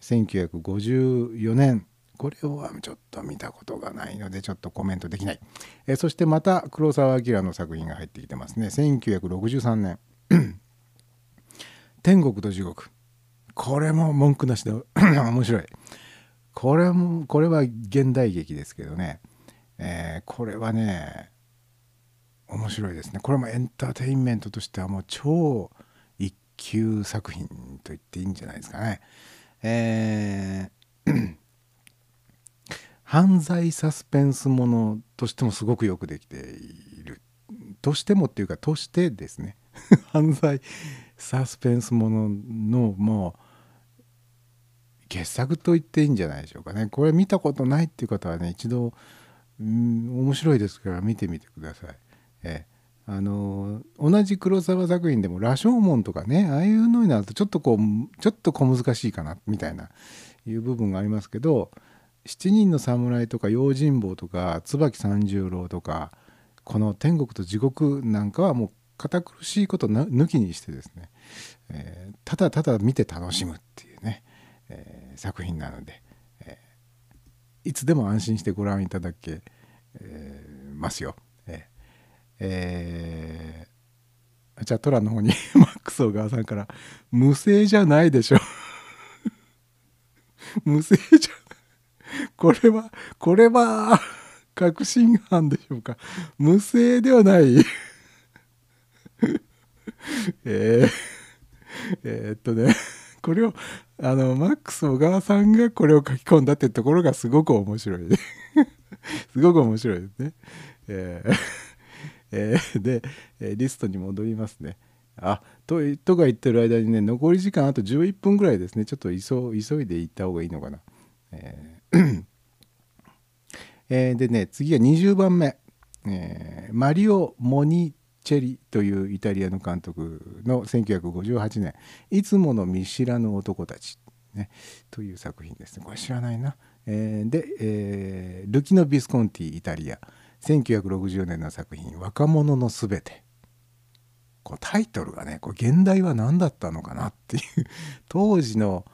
1954年。これはちょっと見たことがないのでちょっとコメントできない、えーそしてまた黒澤明の作品が入ってきてますね。1963年「天国と地獄」これも文句なしで 面白い。これもこれは現代劇ですけどね、えーこれはね面白いですね。これもエンターテインメントとしてはもう超一級作品と言っていいんじゃないですかね。えー犯罪サスペンスものとしてもすごくよくできている。としてもっていうかとしてですね。犯罪サスペンスもののもう傑作と言っていいんじゃないでしょうかね。これ見たことないっていう方はね一度うん面白いですから見てみてください。ええ。あの同じ黒沢作品でも「羅生門」とかねああいうのになるとちょっとこうちょっと小難しいかなみたいないう部分がありますけど「七人の侍」とか「用心棒」とか「椿三十郎」とかこの「天国と地獄」なんかはもう堅苦しいことな抜きにしてですね、えーただただ見て楽しむっていうね、えー作品なので、えーいつでも安心してご覧いただけ、えーますよ。えーえーじゃあトラの方に マックス小川さんから「無声じゃないでしょ」無声じゃ これはこれは確信犯でしょうか？無声ではない えー、えーっとねこれをあのマックス小川さんがこれを書き込んだってところがすごく面白い すごく面白いですね。えーえーで、えリストに戻りますね。あととか言ってる間にね残り時間あと11分ぐらいですねちょっと急急いで行った方がいいのかな。えー えーでね次は20番目、えーマリオ・モニチェリというイタリアの監督の1958年「いつもの見知らぬ男たち」ね、という作品ですね。これ知らないな。えーで、えールキノ・ビスコンティイタリア。1960年の作品「若者のすべて」こうタイトルがねこれ現代は何だったのかなっていう。当時の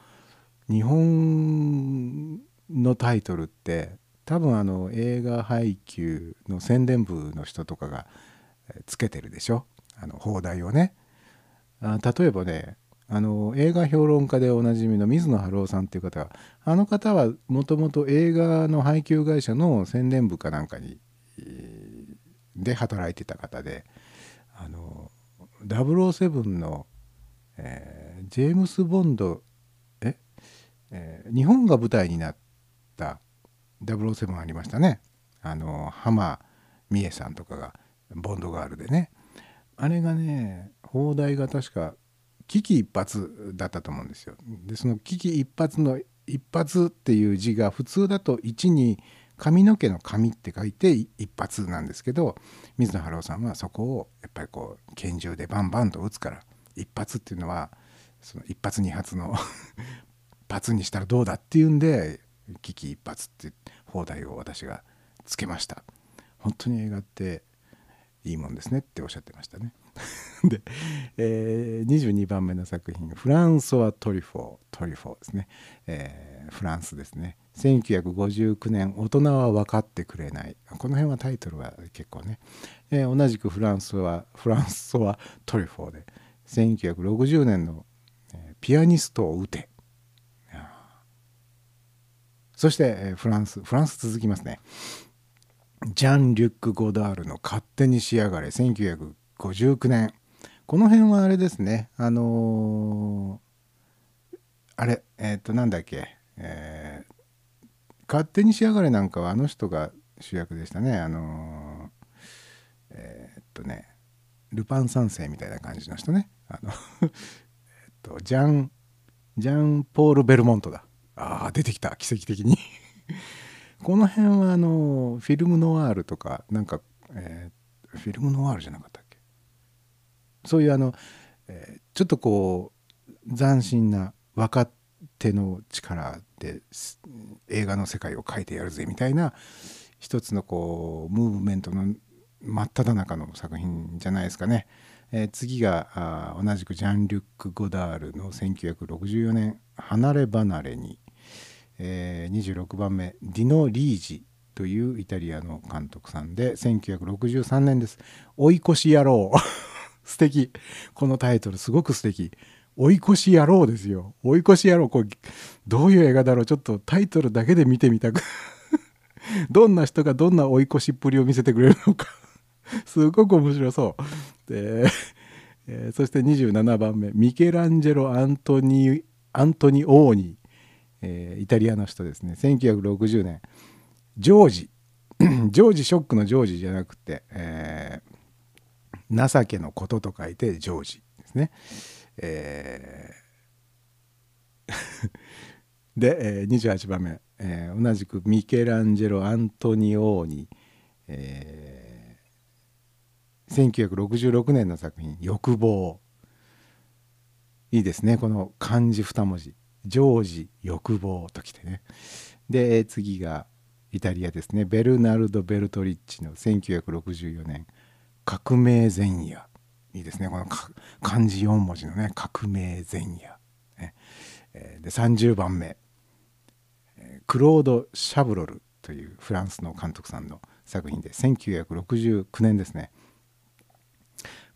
日本のタイトルって多分あの映画配給の宣伝部の人とかがつけてるでしょ？あの放題をね。あ例えばねあの映画評論家でおなじみの水野晴郎さんっていう方はあの方はもともと映画の配給会社の宣伝部かなんかにで働いてた方であの007の、えージェームス・ボンドえ？えー日本が舞台になった007ありましたねあの浜美恵さんとかがボンドガールでねあれがね放題が確か危機一髪だったと思うんですよ。でその危機一髪の一発っていう字が普通だと1に髪の毛の髪って書いて一発なんですけど水野晴郎さんはそこをやっぱりこう拳銃でバンバンと撃つから一発っていうのはその一発二発の 発にしたらどうだっていうんで危機一髪って放題を私がつけました。本当に映画っていいもんですねっておっしゃってましたね。で、えー22番目の作品フランソワ・トリフォートリフォーですね、えーフランスですね。1959年大人は分かってくれない。この辺はタイトルは結構ね、えー同じくフランスはフランソワ・トリフォーで1960年の、えーピアニストを撃て。そして、フランスフランス続きますね。ジャン・リュック・ゴダールの「勝手に仕上がれ」1959年。この辺はあれですね。あのーあれえっ、となんだっけ、えー勝手に仕上がれ」なんかはあの人が主役でしたね。あのーえっとねルパン三世みたいな感じの人ね。あの えっとジャンジャン・ポール・ベルモントだ。あー出てきた奇跡的に この辺はあのフィルムノワールとかなんか、えーフィルムノワールじゃなかったっけ？そういうあの、えーちょっとこう斬新な若手の力で映画の世界を描いてやるぜみたいな一つのこうムーブメントの真っ只中の作品じゃないですかね。えー次があ同じくジャン・リュック・ゴダールの1964年「離れ離れに」えー26番目ディノ・リージというイタリアの監督さんで1963年です「追い越し野郎」素敵。このタイトルすごく素敵。追い越し野郎ですよ。追い越し野郎。これどういう映画だろう。ちょっとタイトルだけで見てみたく。どんな人がどんな追い越しっぷりを見せてくれるのか。すごく面白そう。で、えーそして27番目ミケランジェロ・アントニアントニオーニ、えーイタリアの人ですね。1960年。ジョージ。ジョージショックのジョージじゃなくて、えー情けのことと書いてジョージですね。えー で、えー28番目、えー同じくミケランジェロ・アントニオーニ、えー1966年の作品「欲望」いいですね。この漢字2文字「ジョージ欲望」ときてね。で次がイタリアですね。ベルナルド・ベルトリッチの1964年「革命前夜」いいですね。この漢字4文字のね「革命前夜」ね。で30番目。クロード・シャブロルというフランスの監督さんの作品で1969年ですね。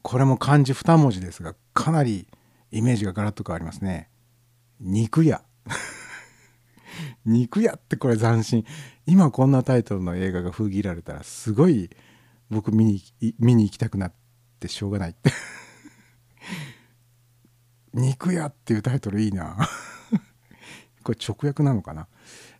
これも漢字2文字ですがかなりイメージがガラッと変わりますね。肉屋。肉屋ってこれ斬新。今こんなタイトルの映画が封切られたらすごい僕見に見に行きたくなってしょうがないって。肉屋っていうタイトルいいな。これ直訳なのかな、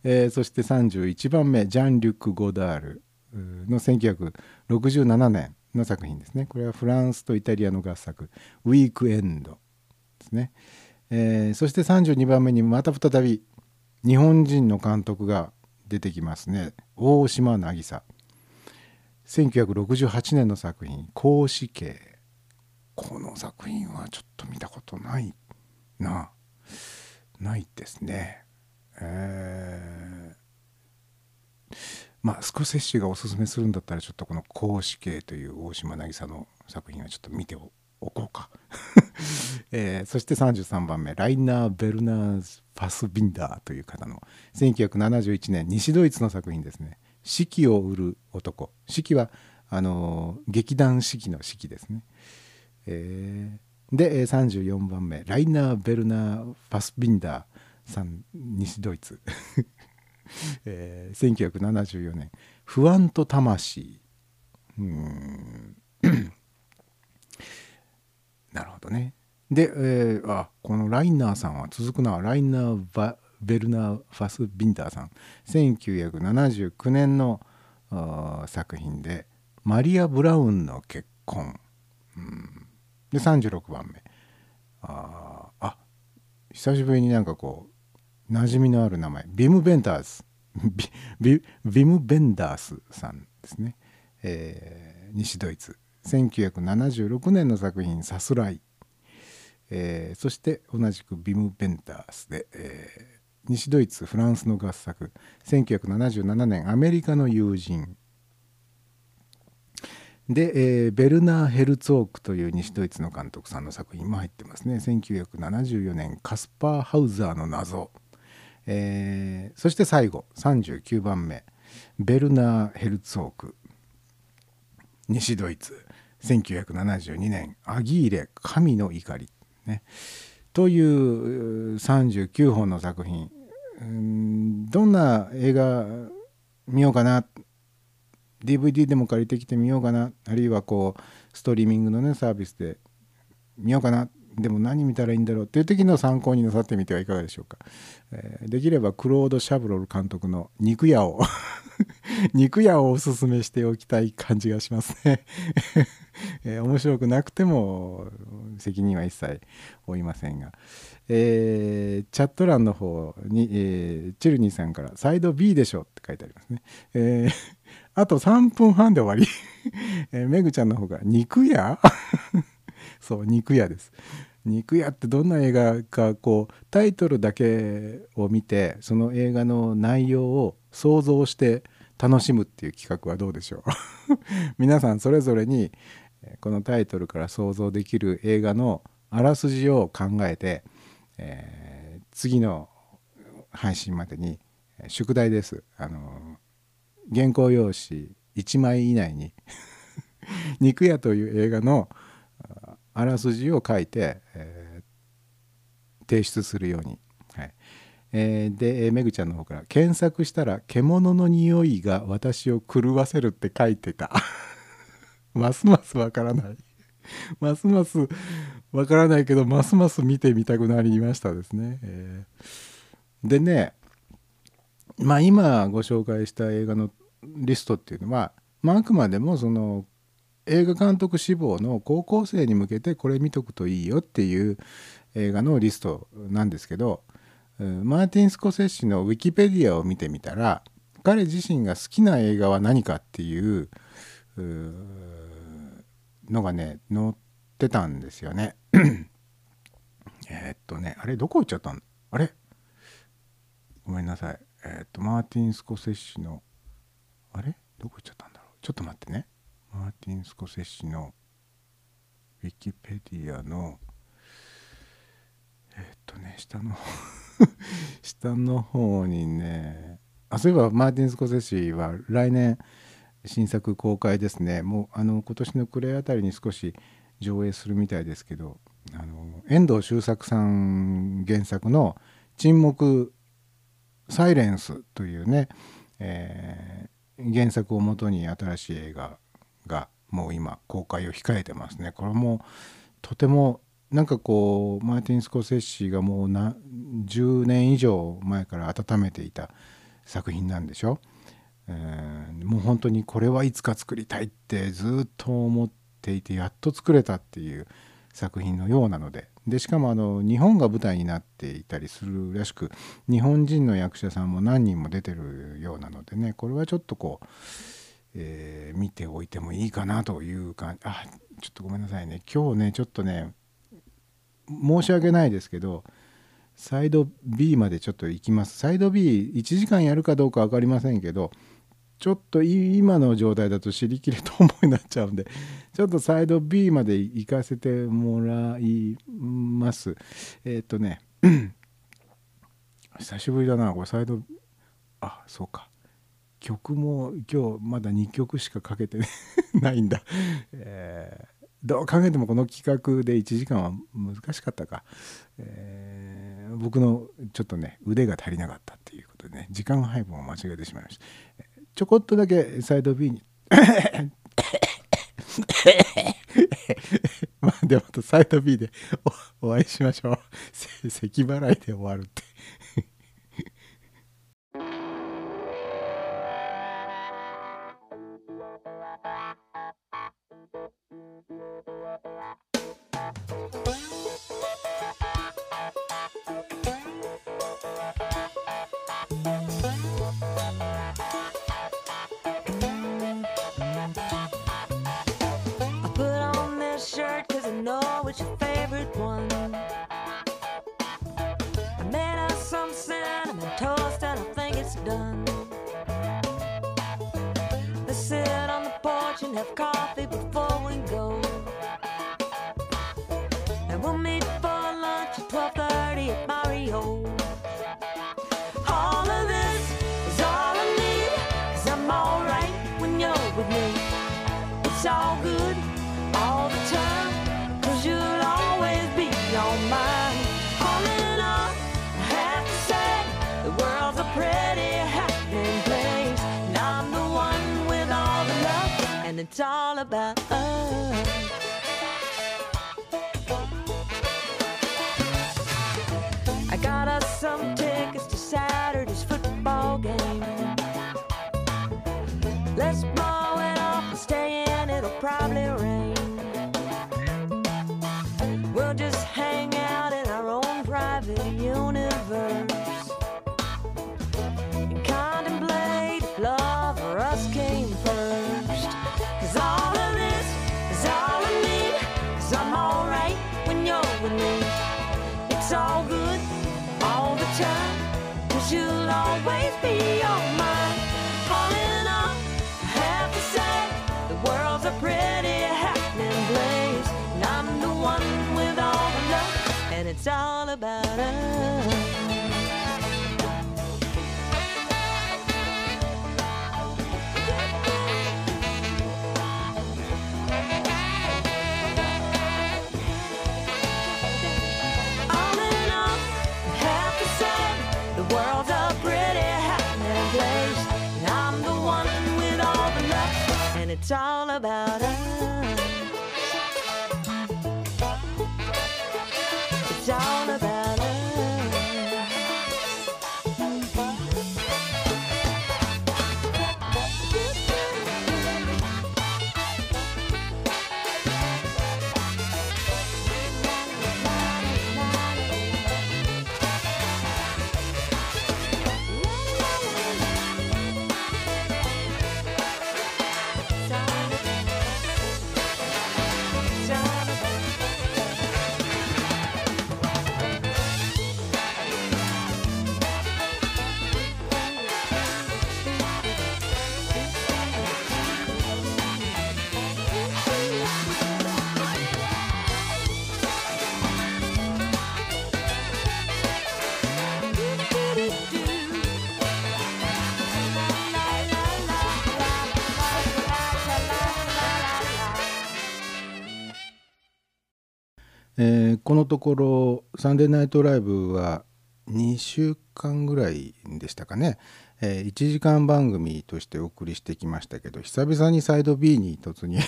えーそして31番目ジャン・リュック・ゴダール。の1967年の作品ですね。これはフランスとイタリアの合作「ウィークエンド」ですね、えーそして32番目にまた再び日本人の監督が出てきますね。大島渚。1968年の作品「公子系」この作品はちょっと見たことないな。ないですね。えー。まあスコセッシがおすすめするんだったらちょっとこの「公子系」という大島渚の作品はちょっと見ておこうか、えーそして33番目ライナー・ベルナーズ・ファスビンダーという方の1971年西ドイツの作品ですね「四季を売る男」四季はあのー劇団四季の四季ですね、えーで34番目ライナー・ベルナー・ファスビンダーさん西ドイツ、えー1974年「不安と魂」うん。なるほどね。で、えーあこのライナーさんは続くなライナーバ・ベルナー・ファスビンダーさん。1979年の作品で「マリア・ブラウンの結婚」うん。で36番目ああ久しぶりになんかこう馴染みのある名前。ビム・ベンダース ビビビム・ベンダースさんですね、えー西ドイツ。1976年の作品「さすらい」えーそして同じくビム・ベンダースで、えー西ドイツフランスの合作。1977年アメリカの友人。で、えーベルナー・ヘルツォークという西ドイツの監督さんの作品も入ってますね。1974年カスパー・ハウザーの謎、えーそして最後39番目ベルナー・ヘルツォーク。西ドイツ。1972年アギーレ神の怒り、ね、という39本の作品どんな映画見ようかな。DVD でも借りてきてみようかな。あるいはこうストリーミングのねサービスで見ようかな。でも何見たらいいんだろうっていう時の参考になさってみてはいかがでしょうか、えーできればクロード・シャブロル監督の「肉屋」を 肉屋をおすすめしておきたい感じがしますね、えー面白くなくても責任は一切負いませんが、えーチャット欄の方に、えーチルニーさんから「サイド B でしょ」って書いてありますね、えーあと3分半で終わり、えーめぐちゃんの方が「肉屋?」そう肉屋です。肉屋ってどんな映画かこうタイトルだけを見てその映画の内容を想像して楽しむっていう企画はどうでしょう？皆さんそれぞれにこのタイトルから想像できる映画のあらすじを考えて、えー次の配信までに宿題です。あの原稿用紙1枚以内に「肉屋」という映画のあらすじを書いて、えー提出するように。はいえーで、めぐちゃんの方から「検索したら獣の匂いが私を狂わせる」って書いてた。ますますわからない。ますますわからないけどますます見てみたくなりましたですね。えーでねまあ今ご紹介した映画のリストっていうのは、まあ、あくまでもその映画監督志望の高校生に向けてこれ見とくといいよっていう映画のリストなんですけどマーティン・スコセッシのウィキペディアを見てみたら彼自身が好きな映画は何かっていうのがね載ってたんですよね。えっとねあれどこ行っちゃったんあれ？ごめんなさい。えーっとマーティン・スコセッシのあれ？どこ行っちゃったんだろう？ちょっと待ってね。マーティン・スコセッシのウィキペディアのえっとね下の 下の方にねあそういえばマーティン・スコセッシは来年新作公開ですね。もうあの今年の暮れあたりに少し上映するみたいですけどあの遠藤周作さん原作の「沈黙サイレンス」というね、えー原作をもとに新しい映画もう今公開を控えてますね。これもとてもなんかこうマーティン・スコセッシがもうな10年以上前から温めていた作品なんでしょ、えーもう本当にこれはいつか作りたいってずっと思っていてやっと作れたっていう作品のようなので。でしかもあの日本が舞台になっていたりするらしく日本人の役者さんも何人も出てるようなのでねこれはちょっとこう、えー見ておいてもいいかなというかあちょっとごめんなさいね。今日ねちょっとね申し訳ないですけどサイド B までちょっと行きます。サイド B1 時間やるかどうか分かりませんけどちょっと今の状態だと尻切れと思いになっちゃうんで ちょっとサイド B まで行かせてもらいます。えーっ、とね 久しぶりだなこれサイドあそうか。曲も今日まだ2曲しかかけて ないんだ、えーどう考えてもこの企画で1時間は難しかったか、えー僕のちょっとね腕が足りなかったっていうことでね時間配分を間違えてしまいました。ちょこっとだけサイド B に まあでもまたサイド B でおお会いしましょう。せ咳払いで終わるって「えーこのところ「サンデーナイトライブ」は2週間ぐらいでしたかね、え1時間番組としてお送りしてきましたけど久々にサイド B に突入、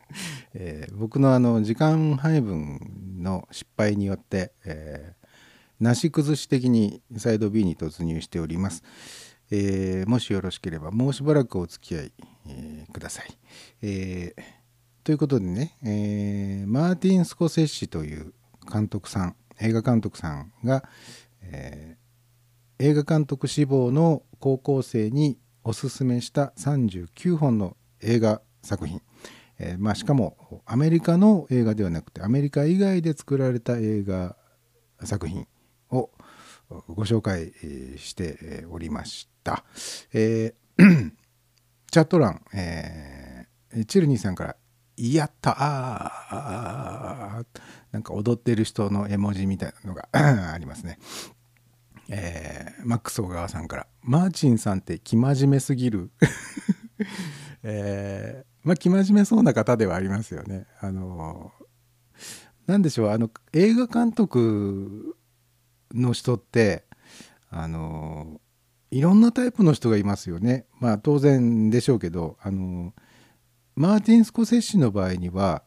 えー僕のあの時間配分の失敗によって、えーなし崩し的にサイド B に突入しております、えーもしよろしければもうしばらくお付き合い、えーください、えーということでね、えーマーティン・スコセッシという監督さん映画監督さんが、えー映画監督志望の高校生におすすめした39本の映画作品、えーまあ、しかもアメリカの映画ではなくてアメリカ以外で作られた映画作品をご紹介しておりました。えー チャット欄、えーチルニーさんから「やったー!」なんか踊ってる人の絵文字みたいなのが ありますね。えーマックス小川さんから「マーチンさんって生真面目すぎる」えーまあ生真面目そうな方ではありますよね。あのなんでしょうあの映画監督の人ってあのいろんなタイプの人がいますよね。まあ当然でしょうけどあのマーティン・スコセッシの場合には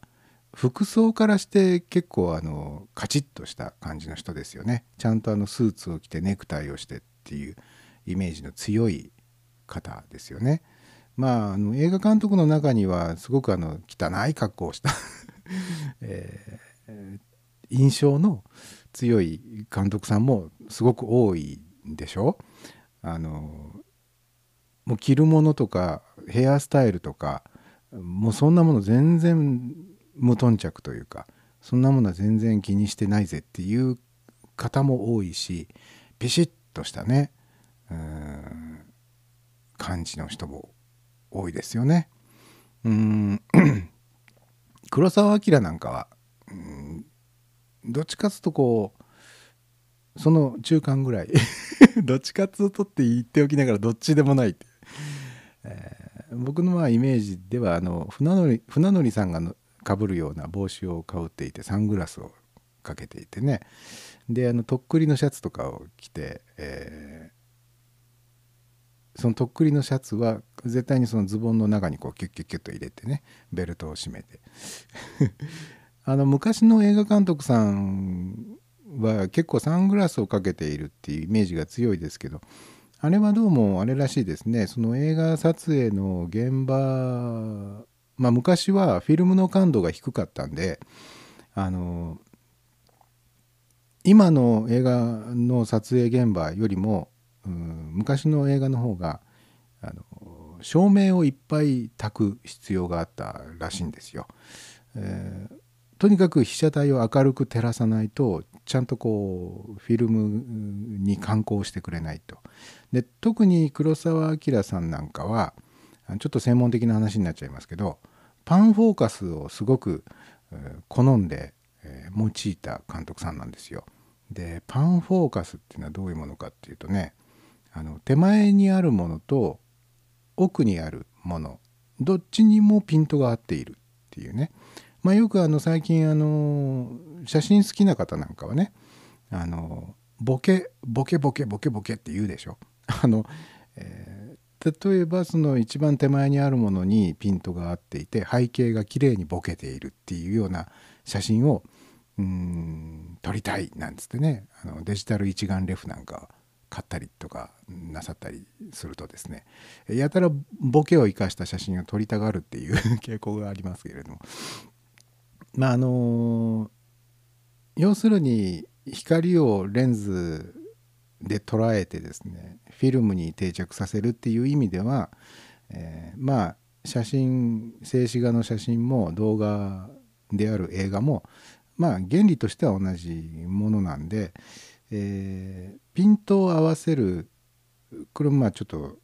服装からして結構あのカチッとした感じの人ですよね。ちゃんとあのスーツを着てネクタイをしてっていうイメージの強い方ですよね。まああの映画監督の中にはすごくあの汚い格好をした、えー印象の強い監督さんもすごく多いんでしょあのもう着るものとかヘアスタイルとかもうそんなもの全然無頓着というかそんなものは全然気にしてないぜっていう方も多いしピシッとしたねうん感じの人も多いですよね。うん黒澤明なんかはうんどっちかつとこうその中間ぐらい どっちかつとって言っておきながらどっちでもないって、え僕のまあイメージではあの船乗り船乗りさんがのかぶるような帽子をかぶっていてサングラスをかけていてね。であのとっくりのシャツとかを着て、えーそのとっくりのシャツは絶対にそのズボンの中にこうキュッキュッキュッと入れてねベルトを締めて。あの昔の映画監督さんは結構サングラスをかけているっていうイメージが強いですけどあれはどうもあれらしいですねその映画撮影の現場まあ昔はフィルムの感度が低かったんであの今の映画の撮影現場よりも、うん昔の映画の方があの照明をいっぱい焚く必要があったらしいんですよ。えーとにかく被写体を明るく照らさないとちゃんとこうフィルムに観光してくれないと。で特に黒澤明さんなんかはあちょっと専門的な話になっちゃいますけどパンフォーカスをすごく好んで、え用いた監督さんなんですよ。でパンフォーカスっていうのはどういうものかっていうとねあの手前にあるものと奥にあるものどっちにもピントが合っているっていうねまあよくあの最近あの写真好きな方なんかはねあのボケボケボケボケボケって言うでしょ。あの、えー例えばその一番手前にあるものにピントが合っていて背景が綺麗にボケているっていうような写真をうん撮りたいなんつってねあのデジタル一眼レフなんか買ったりとかなさったりするとですねやたらボケを生かした写真を撮りたがるっていう 傾向がありますけれどもまああの要するに光をレンズで捉えてですねフィルムに定着させるっていう意味では、えーまあ写真静止画の写真も動画である映画もまあ原理としては同じものなんで、えーピントを合わせるこれもまあちょっと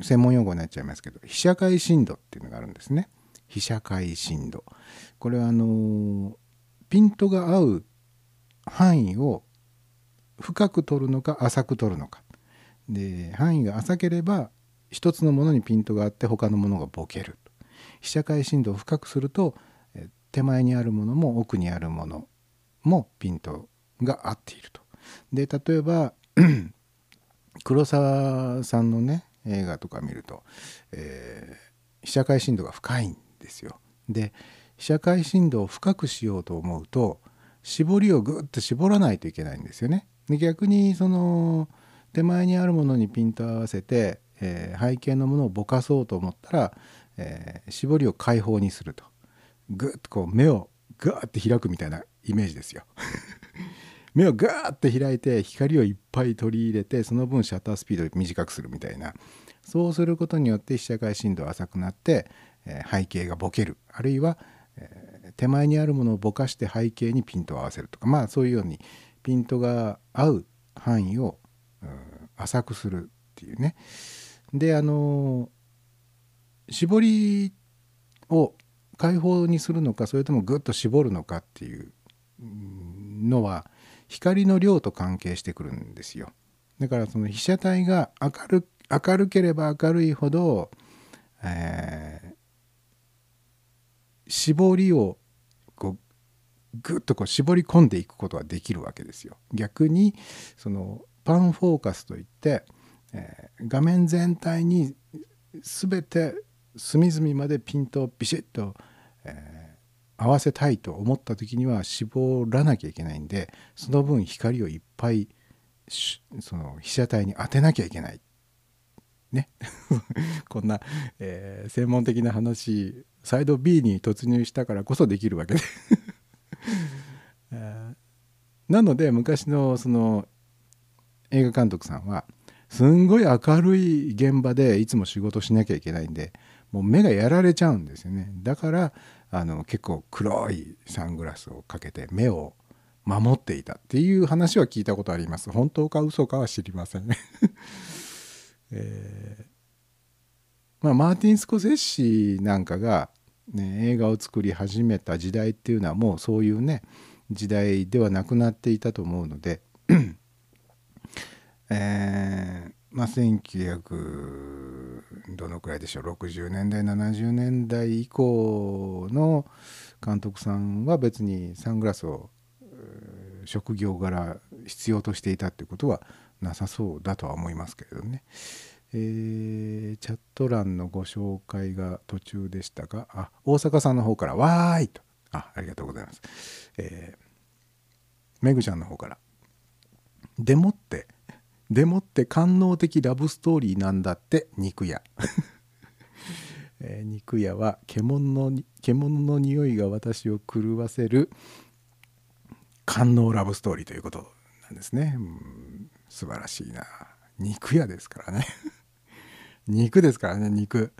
専門用語になっちゃいますけど被写界深度っていうのがあるんですね。被写界深度。これはあのピントが合う範囲を深く取るのか浅く取るのかで範囲が浅ければ一つのものにピントがあって他のものがボケる被写界深度を深くすると手前にあるものも奥にあるものもピントが合っていると。で例えば 黒沢さんのね映画とか見ると、えー被写界深度が深いんですよ。で被写界深度を深くしようと思うと絞りをグッと絞らないといけないんですよね。で逆にその手前にあるものにピントを合わせて、えー背景のものをぼかそうと思ったら、えー絞りを開放にするとグッとこう目をガーって開くみたいなイメージですよ。目をガーって開いて光をいっぱい取り入れてその分シャッタースピードを短くするみたいなそうすることによって被写界深度が浅くなって、えー背景がボケるあるいは、手前にあるものをぼかして背景にピントを合わせるとか。まあそういうようにピントが合う範囲を、うん浅くするっていうね。であの絞りを開放にするのかそれともグッと絞るのかっていうのは光の量と関係してくるんですよ。だからその被写体が明る明るければ明るいほど、えー絞りをうグッとこう絞り込んでいくことができるわけですよ。逆にそのパンフォーカスといって、えー画面全体に全て隅々までピントをビシッと、えー合わせたいと思った時には絞らなきゃいけないんでその分光をいっぱいその被写体に当てなきゃいけない。ね、こんな、えー専門的な話サイド B に突入したからこそできるわけで、なので昔のその映画監督さんはすんごい明るい現場でいつも仕事しなきゃいけないんでもう目がやられちゃうんですよね。だからあの結構黒いサングラスをかけて目を守っていたっていう話は聞いたことあります。本当か嘘かは知りません、えーまあ、マーティン・スコセッシなんかが、ね、映画を作り始めた時代っていうのはもうそういうね時代ではなくなっていたと思うので えーまあ1900どのくらいでしょう？60年代70年代以降の監督さんは別にサングラスを職業柄必要としていたってことはなさそうだとは思いますけれどね。えーチャット欄のご紹介が途中でしたがあ大阪さんの方から「わーい!」とあありがとうございます。えーめぐちゃんの方から「でもってでもって官能的ラブストーリーなんだって肉屋」えー肉屋は獣の獣の匂いが私を狂わせる官能ラブストーリーということなんですね。うん素晴らしいな。肉屋ですからね。肉ですからね肉。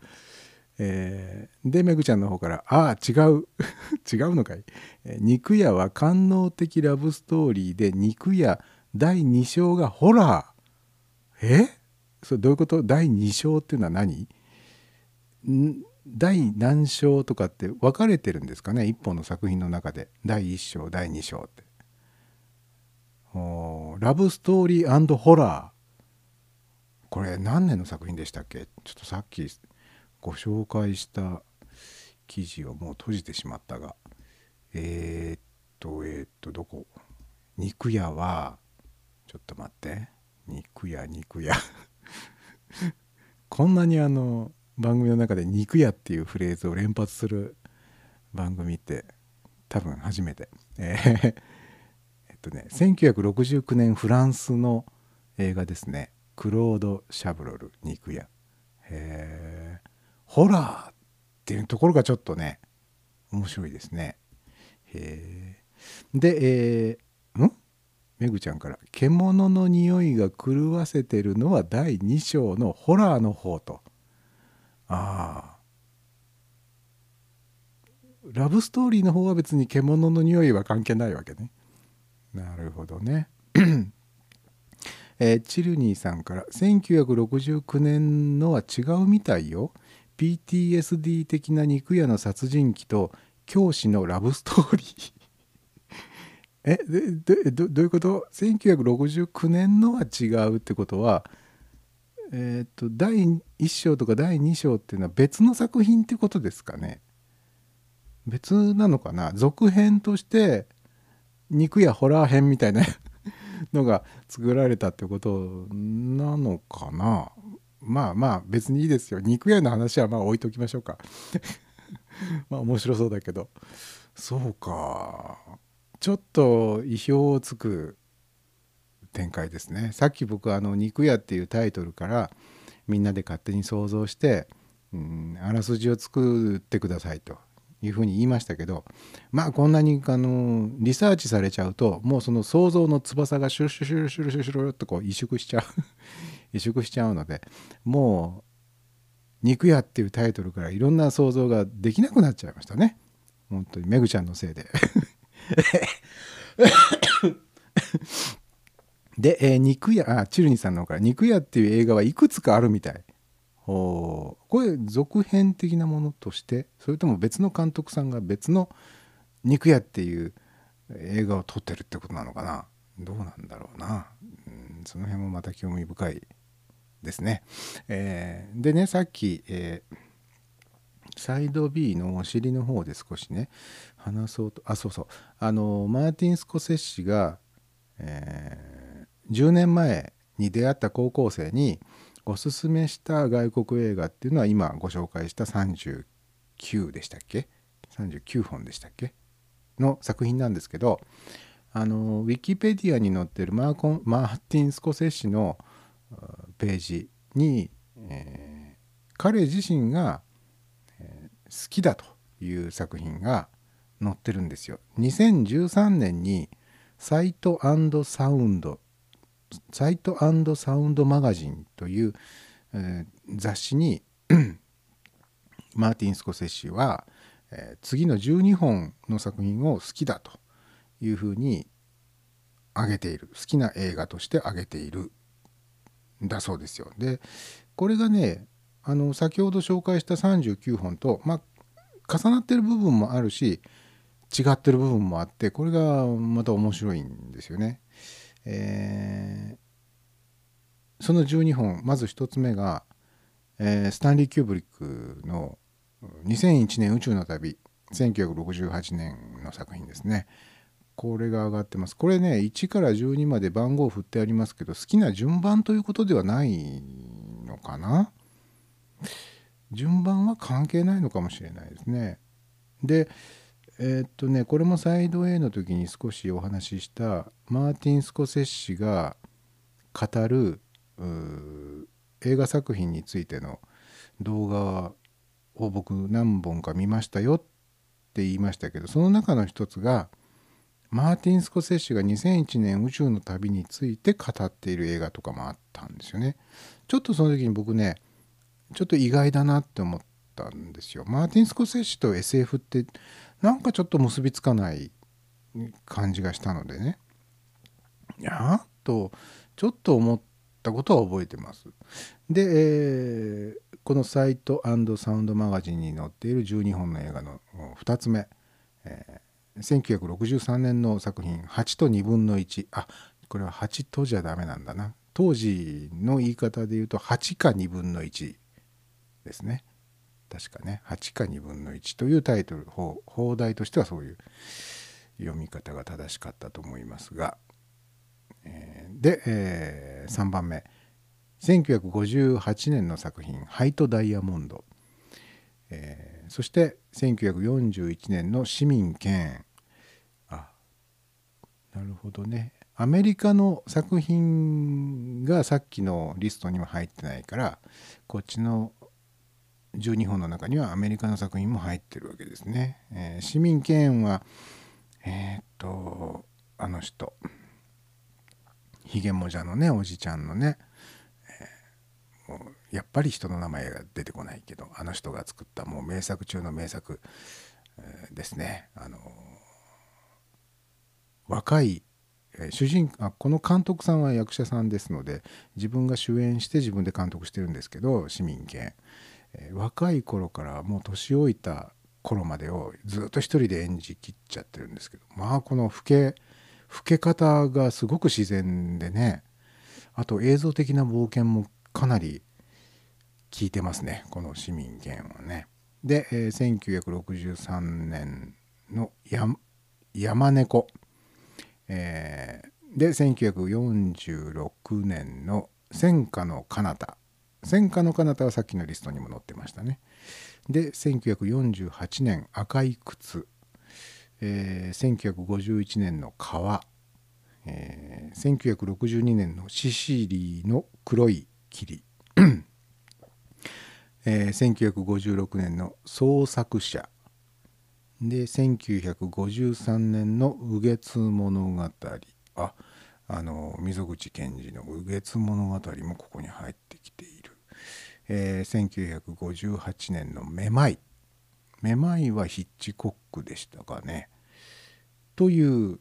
えーでめぐちゃんの方から「ああ違う。違うのかい、えー肉屋は官能的ラブストーリーで肉屋第2章がホラー。え？それどういうこと？第2章っていうのは何？ん？第何章とかって分かれてるんですかね？一本の作品の中で。第1章第2章って。おラブストーリーホラー。これ何年の作品でしたっけ？ちょっとさっきご紹介した記事をもう閉じてしまったがえー、っとえー、っとどこ？肉屋はちょっと待って。肉屋肉屋。こんなにあの番組の中で「肉屋」っていうフレーズを連発する番組って多分初めて。えー えっとね1969年フランスの映画ですね。クロード・シャブロル肉屋。へえホラーっていうところがちょっとね面白いですね。へえでえー、ん？めぐちゃんから「獣の匂いが狂わせてるのは第2章のホラーの方」と。ああラブストーリーの方は別に獣の匂いは関係ないわけね。なるほどね。えーチルニーさんから1969年のは違うみたいよ。PTSD 的な肉屋の殺人鬼と教師のラブストーリー。えででどどういうこと ?1969 年のは違うってことはえっ、と第1章とか第2章っていうのは別の作品ってことですかね？別なのかな？続編として肉やホラー編みたいな のが作られたってことなのかな？まあまあ別にいいですよ。肉屋の話はまあ置いときましょうか。まあ面白そうだけど。そうか。ちょっと意表をつく展開ですね。さっき僕あの「肉屋」っていうタイトルからみんなで勝手に想像して、うん、あらすじを作ってくださいと。いうふうに言いましたけど。まあこんなにあのリサーチされちゃうともうその想像の翼がシュルシュルシュルシュルシュルシュルっとこう萎縮しちゃう萎縮しちゃうのでもう「肉屋」っていうタイトルからいろんな想像ができなくなっちゃいましたね。本当にめぐちゃんのせいで。で、えー肉屋あチルニさんの方から「肉屋」っていう映画はいくつかあるみたい。ほう。これ続編的なものとしてそれとも別の監督さんが別の「肉屋」っていう映画を撮ってるってことなのかな。どうなんだろうな、うん、その辺もまた興味深い。ですね。えーでねさっき、えーサイド B のお尻の方で少しね話そうとあそうそう。あのマーティン・スコセッシが、えー10年前に出会った高校生におすすめした外国映画っていうのは今ご紹介した39でしたっけ？39本でしたっけ？の作品なんですけどあのウィキペディアに載ってるマーコンマーティン・スコセッシのページに、えー彼自身が好きだという作品が載ってるんですよ。2013年にサイトサウンドサイトサウンドマガジンという、えー雑誌に マーティン・スコセッシは、えー次の12本の作品を好きだというふうに挙げている。好きな映画として挙げている。んだそうですよ。でこれがねあの先ほど紹介した39本と、まあ、重なってる部分もあるし違ってる部分もあってこれがまた面白いんですよね。えーその12本まず1つ目が、えースタンリー・キューブリックの2001年宇宙の旅1968年の作品ですね。これが上がってます。これね1から12まで番号振ってありますけど好きな順番ということではないのかな？順番は関係ないのかもしれないですね。でえーっとねこれもサイド A の時に少しお話ししたマーティン・スコセッシが語る映画作品についての動画を僕何本か見ましたよって言いましたけどその中の一つがマーティン・スコセッシが2001年宇宙の旅について語っている映画とかもあったんですよね。ちょっとその時に僕ねちょっと意外だなって思ったんですよ。マーティン・スコセッシと SF ってなんかちょっと結びつかない感じがしたのでねいやっとちょっと思ったことは覚えてます。で、えーこのサイトサウンドマガジンに載っている12本の映画の2つ目、えー1963年の作品「8と2分の1」あこれは8とじゃダメなんだな。当時の言い方で言うと8か2分の1ですね。確かね。8か2分の1というタイトル放題としてはそういう読み方が正しかったと思いますが、えーで、え3番目1958年の作品「ハイト・ダイヤモンド」えーそして1941年の「市民権」あなるほどね。アメリカの作品がさっきのリストには入ってないからこっちの12本の中にはアメリカの作品も入ってるわけですね。えー市民権はえーっとあの人。ひげもじゃのねおじちゃんのね、やっぱり人の名前が出てこないけどあの人が作ったもう名作中の名作、ですね。あの若い主人あこの監督さんは役者さんですので自分が主演して自分で監督してるんですけど市民権、え若い頃からもう年老いた頃までをずっと一人で演じきっちゃってるんですけどまあこの老け老け方がすごく自然でねあと映像的な冒険もかなり効いてますね。この市民権はね。で、えー1963年のや「山猫」えーで1946年の「戦火の彼方」戦火の彼方はさっきのリストにも載ってましたね。で1948年「赤い靴」えー1951年の「川」えー1962年の「シシリの黒い霧」えー1956年の「創作者」で1953年の「右月物語」ああの溝口健二の「右月物語」もここに入ってきている、えー1958年の「めまい」めまいはヒッチコックでしたかね。という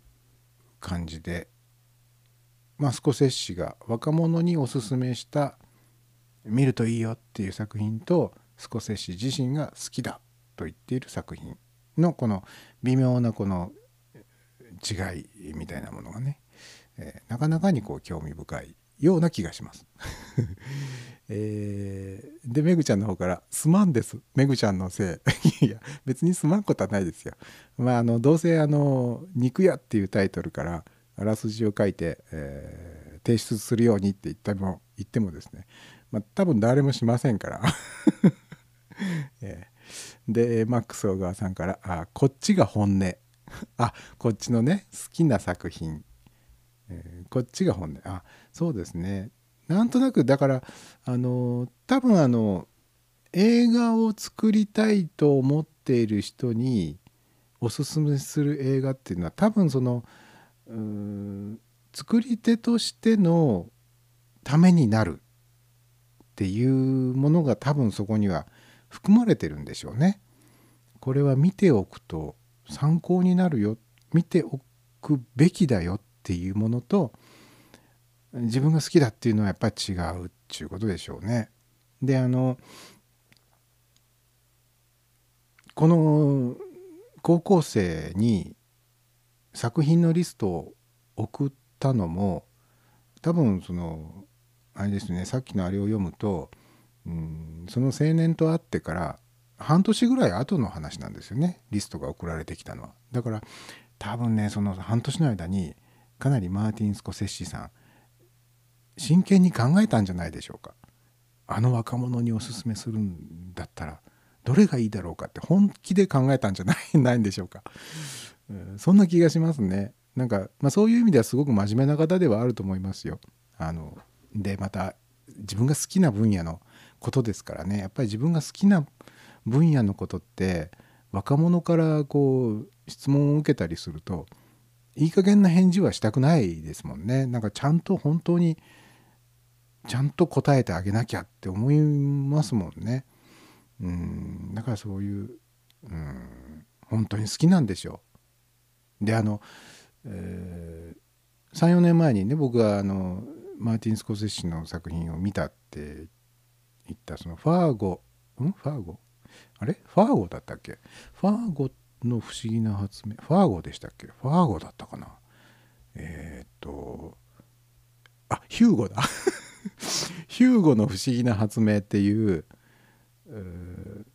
感じでまあスコセッシが若者におすすめした見るといいよっていう作品とスコセッシ自身が好きだと言っている作品のこの微妙なこの違いみたいなものがね、えーなかなかにこう興味深いような気がします。えーでめぐちゃんの方から「すまんですめぐちゃんのせい」いや別にすまんことはないですよ。まああのどうせあの「肉屋」っていうタイトルからあらすじを書いて、えー提出するようにって言っても言ってもですねまあ多分誰もしませんから。えーでマックス小川さんから「あこっちが本音」あこっちのね好きな作品、えーこっちが本音。あそうですね。なんとなくだからあの多分あの映画を作りたいと思っている人におすすめする映画っていうのは多分そのうん作り手としてのためになる。っていうものが多分そこには含まれてるんでしょうね。これは見ておくと参考になるよ見ておくべきだよっていうものと自分が好きだっていうのはやっぱり違うっていうことでしょうね。であのこの高校生に作品のリストを送ったのも多分そのあれですねさっきのあれを読むと、うん、その青年と会ってから半年ぐらい後の話なんですよねリストが送られてきたのは。だから多分ねその半年の間にかなりマーティン・スコセッシさん真剣に考えたんじゃないでしょうか。あの若者におすすめするんだったらどれがいいだろうかって本気で考えたんじゃない ないんでしょうか、うんそんな気がしますねなんか、まあ、そういう意味ではすごく真面目な方ではあると思いますよあのでまた自分が好きな分野のことですからねやっぱり自分が好きな分野のことって若者からこう質問を受けたりするといい加減な返事はしたくないですもんねなんかちゃんと本当にちゃんと答えてあげなきゃって思いますもんね。うんだからそういううん本当に好きなんでしょう。であの、えー、34年前にね僕があのマーティン・スコセッシの作品を見たって言ったそのファーゴん？ファーゴ？あれ？ファーゴだったっけ？ファーゴの不思議な発明ファーゴでしたっけ？ファーゴだったかな？えー、っとあヒューゴだ。ヒューゴの不思議な発明っていう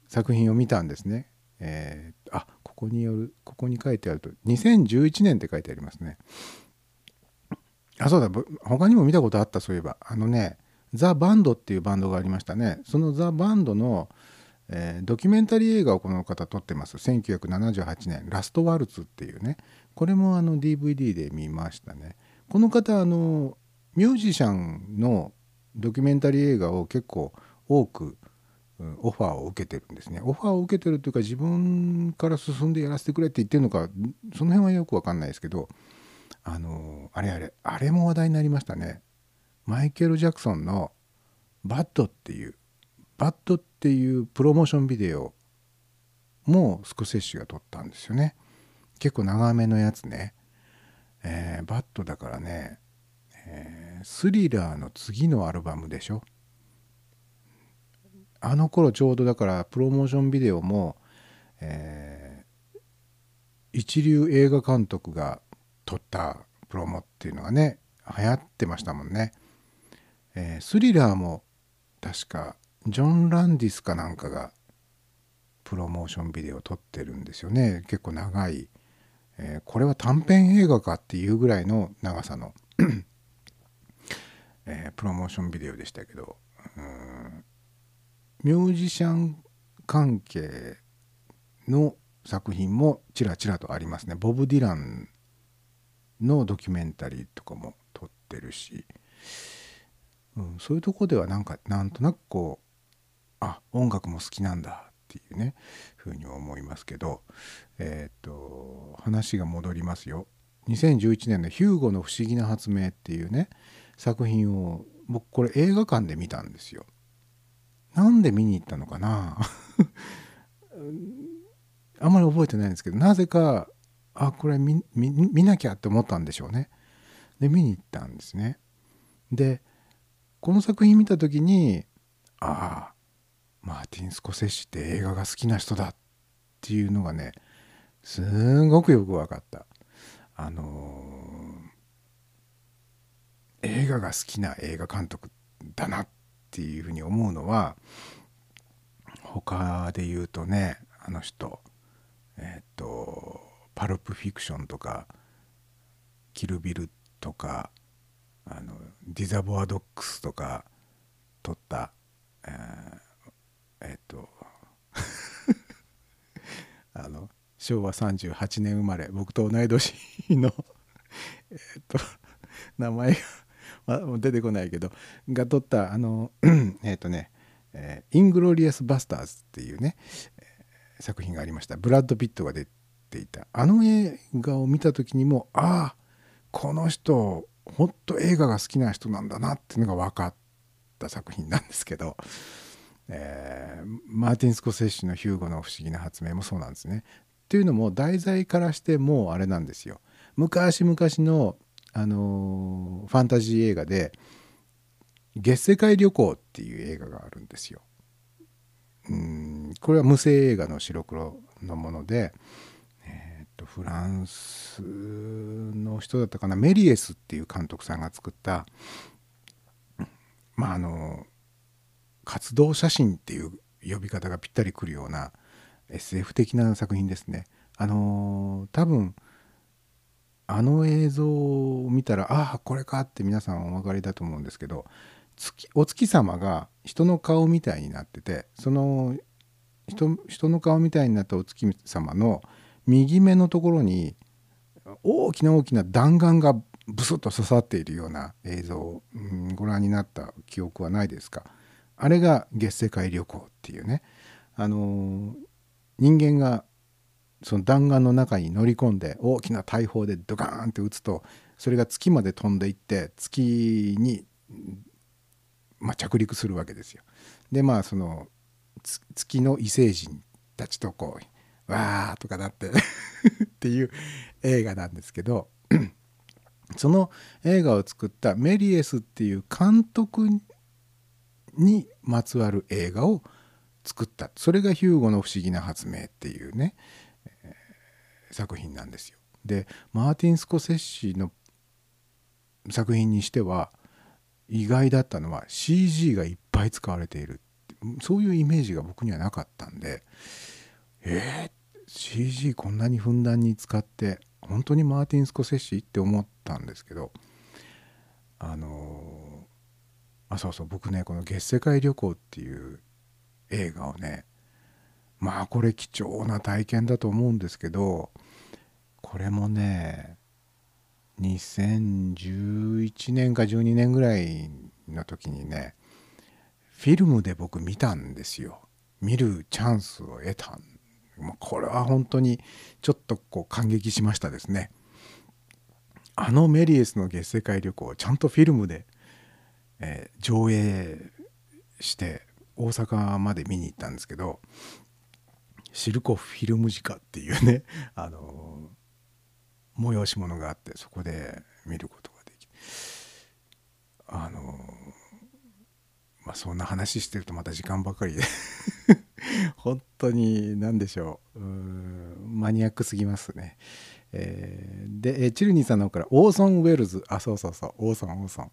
作品を見たんですね。えーあここによるここに書いてあると2011年って書いてありますね。あそうだ。他にも見たことあったそういえば。あのねザ・バンドっていうバンドがありましたね。そのザ・バンドの、えードキュメンタリー映画をこの方撮ってます。1978年「ラストワルツ」っていうね。これもあの DVD で見ましたね。この方あのミュージシャンのドキュメンタリー映画を結構多くオファーを受けてるんですね。オファーを受けてるというか自分から進んでやらせてくれって言ってるのかその辺はよく分かんないですけどあのあれあれあれも話題になりましたね。マイケル・ジャクソンの「Bad」っていう「Bad」っていうプロモーションビデオもスコセッシュが撮ったんですよね。結構長めのやつね、えーバッドだからね、えースリラーの次のアルバムでしょ。あの頃ちょうどだからプロモーションビデオも、えー一流映画監督が撮ったプロモっていうのがね流行ってましたもんね、えースリラーも確かジョン・ランディスかなんかがプロモーションビデオを撮ってるんですよね。結構長い、えーこれは短編映画かっていうぐらいの長さの、えープロモーションビデオでしたけどうん。ミュージシャン関係の作品もちらちらとありますね。ボブ・ディランのドキュメンタリーとかも撮ってるし、うん、そういうとこではなんかなんとなくこうあ音楽も好きなんだっていうねふうに思いますけどえっ、と話が戻りますよ2011年の「ヒューゴの不思議な発明」っていうね作品を僕これ映画館で見たんですよ。なんで見に行ったのかな あんまり覚えてないんですけどなぜかあこれ見なきゃって思ったんでしょうね。で見に行ったんですね。でこの作品見た時にああマーティン・スコセッシって映画が好きな人だっていうのがねすんごくよく分かった。あのー映画が好きな映画監督だなっていうふうに思うのは他で言うとねあの人えっ、と「パルプ・フィクション」とか「キル・ビル」とかあの「レザボア・ドッグス」とか撮ったえーっ、と あの昭和38年生まれ僕と同い年のえっと名前がまもう出てこないけどが撮ったあの えっとね「えーイングロリアス・バスターズ」っていうね、作品がありました。ブラッド・ピットが出ていたあの映画を見た時にもああこの人ほんと映画が好きな人なんだなっていうのが分かった作品なんですけど、えーマーティン・スコセッシュの「ヒューゴの不思議な発明」もそうなんですね。っていうのも題材からしてもうあれなんですよ。昔々の、あのーファンタジー映画で「月世界旅行」っていう映画があるんですよ。うんこれは無声映画の白黒のもので、フランスの人だったかなメリエスっていう監督さんが作ったまああの活動写真っていう呼び方がぴったりくるような SF 的な作品ですね。あの多分あの映像を見たらああこれかって皆さんお分かりだと思うんですけど月お月様が人の顔みたいになっててその人人の顔みたいになったお月様の右目のところに大きな大きな弾丸がブスッと刺さっているような映像を、ご覧になった記憶はないですか？あれが月世界旅行っていうねあの人間がその弾丸の中に乗り込んで大きな大砲でドカーンって撃つとそれが月まで飛んでいって月に、まあ、着陸するわけですよ。でまあその月の異星人たちとこうわーとかなって っていう映画なんですけど その映画を作ったメリエスっていう監督にまつわる映画を作ったそれが「ヒューゴの不思議な発明」っていうね、えー作品なんですよ。でマーティン・スコセッシの作品にしては意外だったのは CG がいっぱい使われているそういうイメージが僕にはなかったんでえー、CG こんなにふんだんに使って本当にマーティン・スコセッシって思ったんですけどあのーあそうそう僕ねこの「月世界旅行」っていう映画をねまあこれ貴重な体験だと思うんですけどこれもね2011年か12年ぐらいの時にねフィルムで僕見たんですよ。見るチャンスを得たもうこれは本当にちょっとこう感激しましたですね。あのメリエスの月世界旅行をちゃんとフィルムで、えー上映して大阪まで見に行ったんですけどシルコフィルムジカっていうね あの催し物があってそこで見ることができあのまあそんな話してるとまた時間ばかりで。本当に何でしょう。マニアックすぎますね。えーで、えチルニーさんの方からオーソン・ウェルズ。あそうそうそう。オーソンオーソン、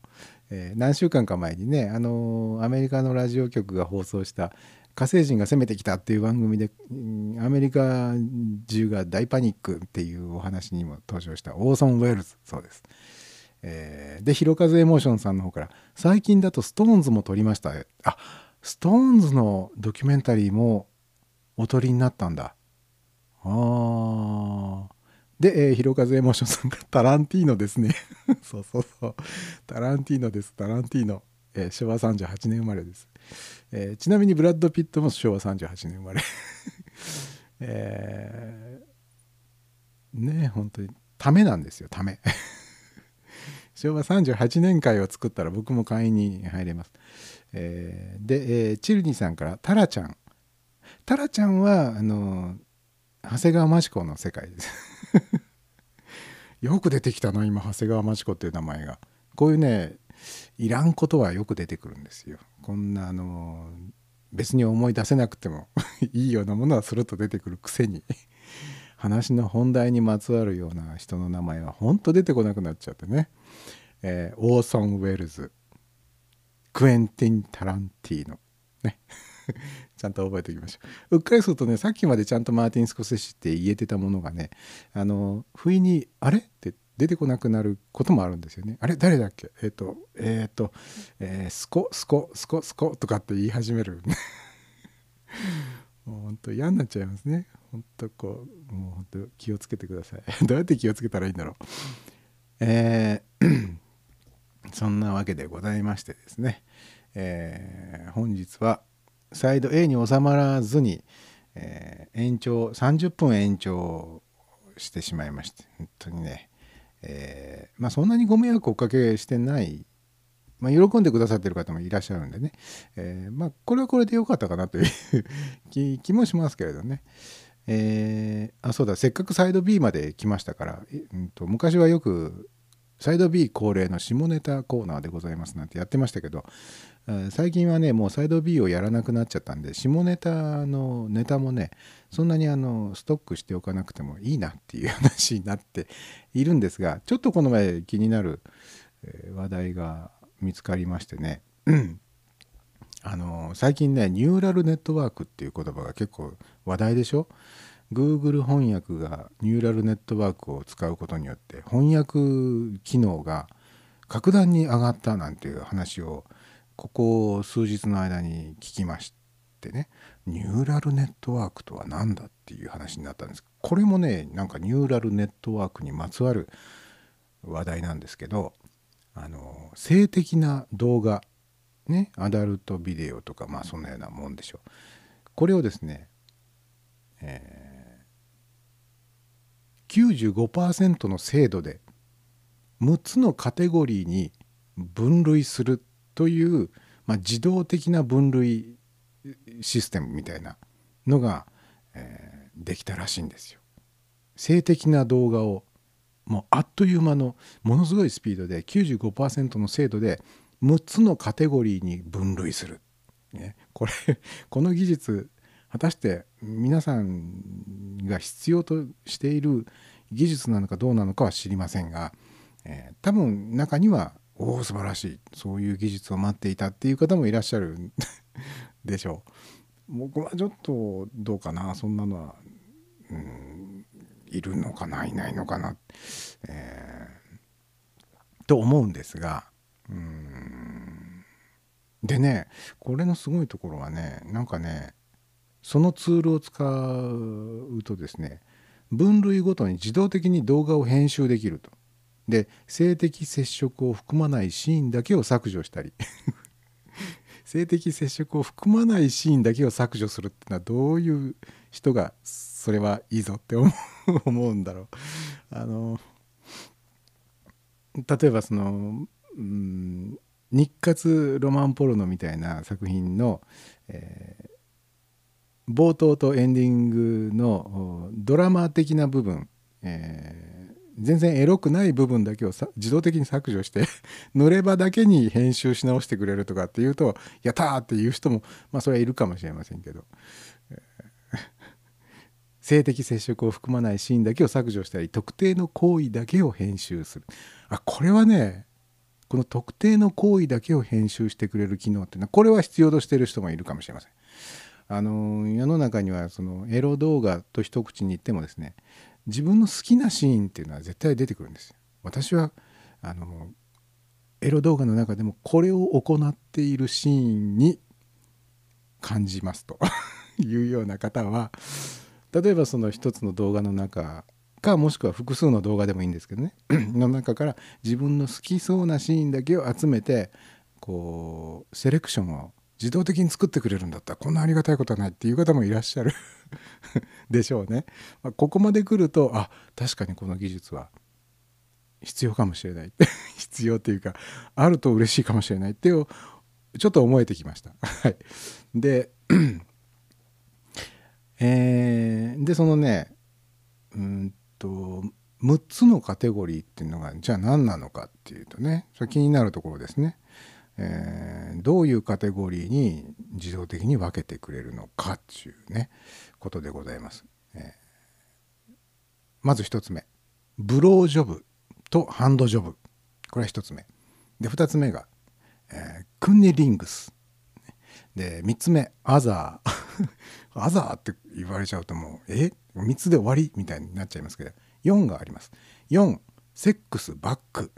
えー何週間か前にね、あのーアメリカのラジオ局が放送した火星人が攻めてきたっていう番組でアメリカ中が大パニックっていうお話にも登場したオーソン・ウェルズ。そうです。えーで、ひろかずエモーションさんの方から、最近だとストーンズも撮りました。あ、ストーンズのドキュメンタリーもお撮りになったんだ。あー。で、えー、ひろかずエモーションさんがタランティーノですね。そうそうそう。タランティーノです。タランティーノ。えー昭和38年生まれです。えーちなみにブラッド・ピットも昭和38年生まれ。えーね本当にためなんですよため昭和38年会を作ったら僕も会員に入れます、えーで、えーチルニさんからタラちゃん。タラちゃんはあの長谷川町子の世界です。よく出てきたな今長谷川町子っていう名前が。こういうねいらんことはよく出てくるんですよ。こんなあの別に思い出せなくても いいようなものはすると出てくるくせに。話の本題にまつわるような人の名前はほんと出てこなくなっちゃってね、えーオーソン・ウェルズクエンティン・タランティーノね ちゃんと覚えておきましょううっかりするとねさっきまでちゃんとマーティン・スコセッシって言えてたものがねあの不意に「あれ?」って出てこなくなることもあるんですよね。あれ？誰だっけ？えっ、とえっ、と、えースコスコスコスコとかって言い始める。もう本当嫌になっちゃいますね。本当こうもう本当気をつけてください。どうやって気をつけたらいいんだろう。えー そんなわけでございましてですね、えー本日はサイド A に収まらずに、えー延長30分延長してしまいまして本当にね、えーまあそんなにご迷惑をおかけしてない、まあ、喜んでくださってる方もいらっしゃるんでね、えまあこれはこれで良かったかなという 気もしますけれどね。えーあそうだ。せっかくサイド B まで来ましたから、うん、と昔はよくサイド B 恒例の下ネタコーナーでございますなんてやってましたけどえー最近はねもうサイド B をやらなくなっちゃったんで下ネタのネタもねそんなにあのストックしておかなくてもいいなっていう話になっているんですがちょっとこの前気になる話題が見つかりましてね。あの最近ねニューラルネットワークっていう言葉が結構話題でしょ？Google 翻訳がニューラルネットワークを使うことによって翻訳機能が格段に上がったなんていう話をここ数日の間に聞きましてね。ニューラルネットワークとは何だっていう話になったんです。これもねなんかニューラルネットワークにまつわる話題なんですけどあの性的な動画ねアダルトビデオとかまあそんなようなもんでしょうこれをですね、えー95%の精度で6つのカテゴリーに分類するという、まあ、自動的な分類システムみたいなのが、えーできたらしいんですよ。性的な動画をもうあっという間のものすごいスピードで95%の精度で6つのカテゴリーに分類する。ね、これ この技術果たして皆さんが必要としている技術なのかどうなのかは知りませんが、えー多分中にはおお素晴らしいそういう技術を待っていたっていう方もいらっしゃる でしょう。僕はちょっとどうかなそんなのは、うん、いるのかないないのかな、えーと思うんですがうんでねこれのすごいところはねなんかねそのツールを使うとですね分類ごとに自動的に動画を編集できると。で性的接触を含まないシーンだけを削除したり 性的接触を含まないシーンだけを削除するっていうのはどういう人がそれはいいぞって思う んだろう。あの例えばその、うん、日活ロマンポルノみたいな作品の、えー冒頭とエンディングのドラマ的な部分、えー全然エロくない部分だけをさ自動的に削除して 乗ればだけに編集し直してくれるとかっていうとやったっていう人もまあそれはいるかもしれませんけど、性的接触を含まないシーンだけを削除したり特定の行為だけを編集する。あこれはねこの特定の行為だけを編集してくれる機能っていうのはこれは必要としてる人もいるかもしれません。あの世の中にはそのエロ動画と一口に言ってもですね自分の好きなシーンっていうのは絶対出てくるんですよ。私はあのエロ動画の中でもこれを行っているシーンに感じますと いうような方は例えばその一つの動画の中かもしくは複数の動画でもいいんですけどね の中から自分の好きそうなシーンだけを集めてこうセレクションを自動的に作ってくれるんだったらこんなありがたいことはないっていう方もいらっしゃる でしょうね。まあここまで来るとあ確かにこの技術は必要かもしれない 必要っていうかあると嬉しいかもしれないっていうちょっと思えてきました。はい、で えーでそのねうんと6つのカテゴリーっていうのがじゃあ何なのかっていうとねそれ気になるところですね。えーどういうカテゴリーに自動的に分けてくれるのかっていうねことでございます。えーまず1つ目ブロージョブとハンドジョブ。これは1つ目。で2つ目が、えークンニリングス。で3つ目アザー。アザーって言われちゃうともうえ？3つで終わりみたいになっちゃいますけど4があります。4セックスバック。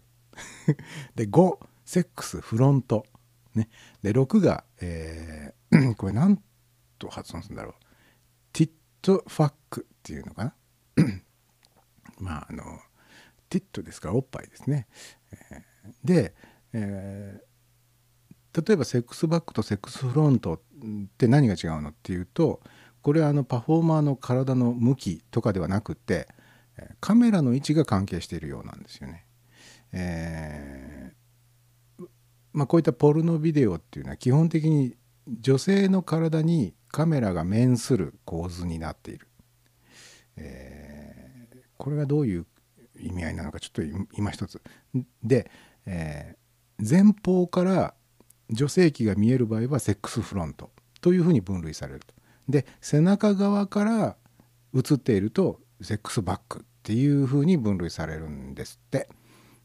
で5セックスフロント、ね、で6が、えー これ何と発音するんだろう。ティットファックっていうのかな。まああのティットですからおっぱいですね、えーで、えー例えばセックスバックとセックスフロントって何が違うのっていうとこれはあのパフォーマーの体の向きとかではなくてえカメラの位置が関係しているようなんですよね。えーまあ、こういったポルノビデオっていうのは基本的に女性の体にカメラが面する構図になっている。えーこれがどういう意味合いなのかちょっと今一つで、えー前方から女性器が見える場合はセックスフロントというふうに分類されるとで背中側から映っているとセックスバックっていうふうに分類されるんですって。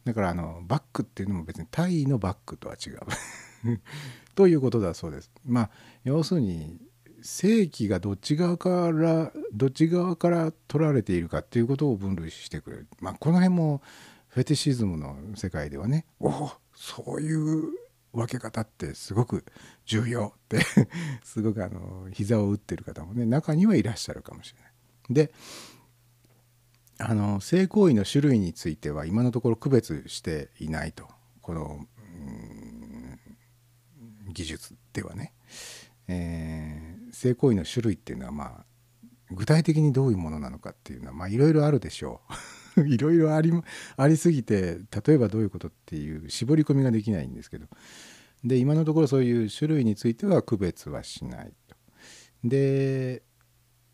だからあのバックっていうのも別にタイのバックとは違う。ということだそうです。まあ要するに正規がどっち側からどっち側から取られているかっていうことを分類してくれる。まあこの辺もフェティシズムの世界ではねおおそういう分け方ってすごく重要って すごくあの膝を打ってる方もね中にはいらっしゃるかもしれない。であの性行為の種類については今のところ区別していないと。この技術ではね、えー性行為の種類っていうのはまあ具体的にどういうものなのかっていうのはまあいろいろあるでしょう。いろいろありありすぎて例えばどういうことっていう絞り込みができないんですけどで今のところそういう種類については区別はしないと。で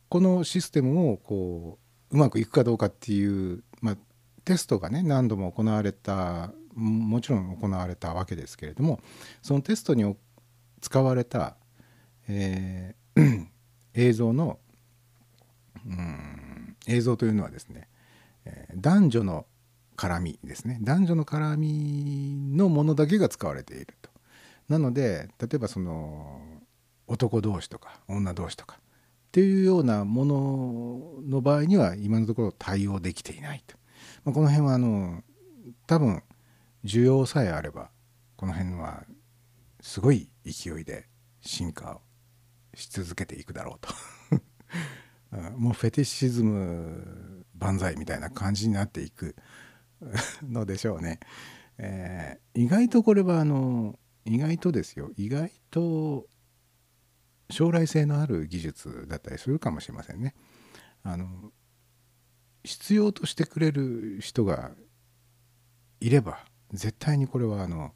このシステムをこううまくいくかどうかっていう、まあ、テストがね何度も行われたもちろん行われたわけですけれどもそのテストに使われた、えー 映像のうん映像というのはですね、男女の絡みですね男女の絡みのものだけが使われていると。なので例えばその男同士とか女同士とかっていうようなものの場合には今のところ対応できていないと。まあ、この辺はあの多分需要さえあればこの辺はすごい勢いで進化をし続けていくだろうと もうフェティシズム万歳みたいな感じになっていく のでしょうね。えー意外とこれはあの意外とですよ意外と将来性のある技術だったりするかもしれませんね。あの必要としてくれる人がいれば絶対にこれはあの、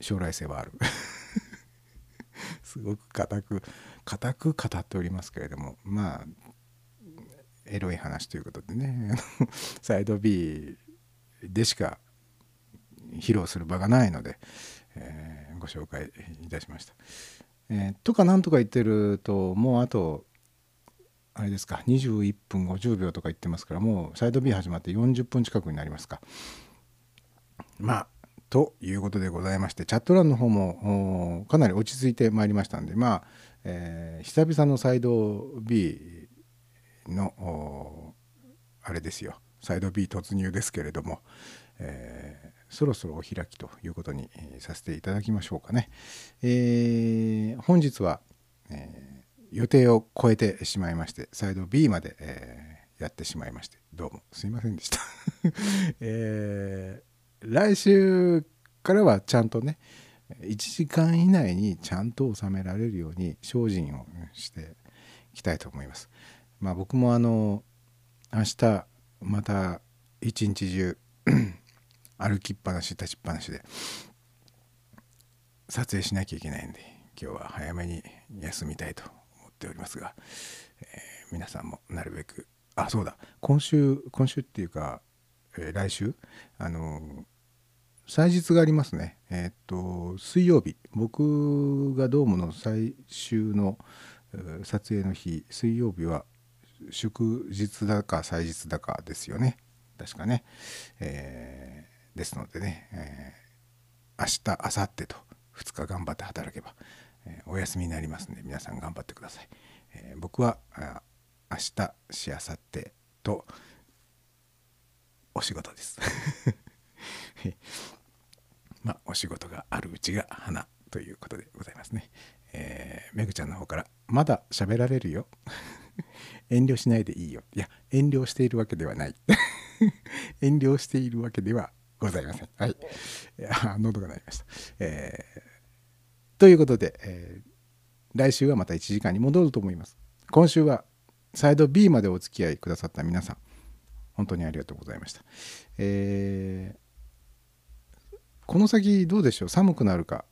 将来性はある。すごく固く固く語っておりますけれどもまあエロい話ということでね サイド B でしか披露する場がないので、えーご紹介いたしました。えーとかなんとか言ってるともうあとあれですか21分50秒とか言ってますからもうサイド B 始まって40分近くになりますか。まあということでございましてチャット欄の方もかなり落ち着いてまいりましたんでまあ、えー久々のサイド B のあれですよサイド B 突入ですけれども、えーそろそろお開きということに、させていただきましょうかね。えー本日は、えー予定を超えてしまいましてサイド B まで、えやってしまいましてどうもすいませんでした。えー来週からはちゃんとね1時間以内にちゃんと収められるように精進をしていきたいと思います。まあ僕もあの明日また一日中 歩きっぱなし立ちっぱなしで撮影しなきゃいけないんで今日は早めに休みたいと思っておりますが、えー皆さんもなるべくあそうだ今週今週っていうか、えー来週あの祭日がありますね。えーっと水曜日。僕がドームの最終の撮影の日水曜日は祝日だか祭日だかですよね。確かね、えーですのでね、えー明日明後日と2日頑張って働けば、えーお休みになりますんで皆さん頑張ってください、えー僕は明日しあさってとお仕事です。まあお仕事があるうちが花ということでございますね。えーめぐちゃんの方から「まだ喋られるよ」遠慮しないでいいよ。いや遠慮しているわけではない。遠慮しているわけではございません。はい。いや喉が鳴りました、えーということで、えー来週はまた1時間に戻ると思います。今週はサイド B までお付き合いくださった皆さん本当にありがとうございました。えーこの先どうでしょう？寒くなるか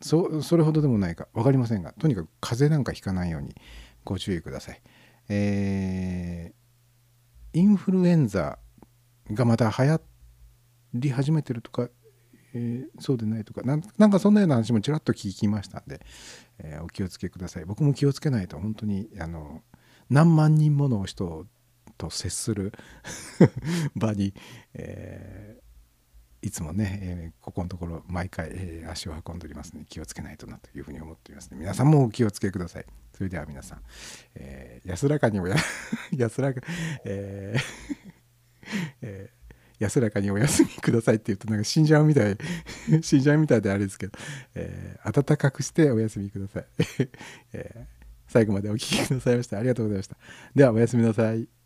そそれほどでもないか分かりませんがとにかく風邪なんかひかないようにご注意ください、えーインフルエンザがまた流行り始めてるとか、えーそうでないとかなんなんかそんなような話もちらっと聞きましたんで、えーお気をつけください。僕も気をつけないと本当にあの何万人もの人と接する 場に、えーいつもね、えーここのところ毎回、えー足を運んでおりますので気をつけないとなというふうに思っていますね皆さんもお気をつけください。それでは皆さん、えー安らかにおや 安らか、えーえー安らかにお休みくださいって言うとなんか死んじゃうみたい 死んじゃうみたいであれですけど、えー暖かくしてお休みください、えー最後までお聞きくださいましてありがとうございました。ではおやすみなさい。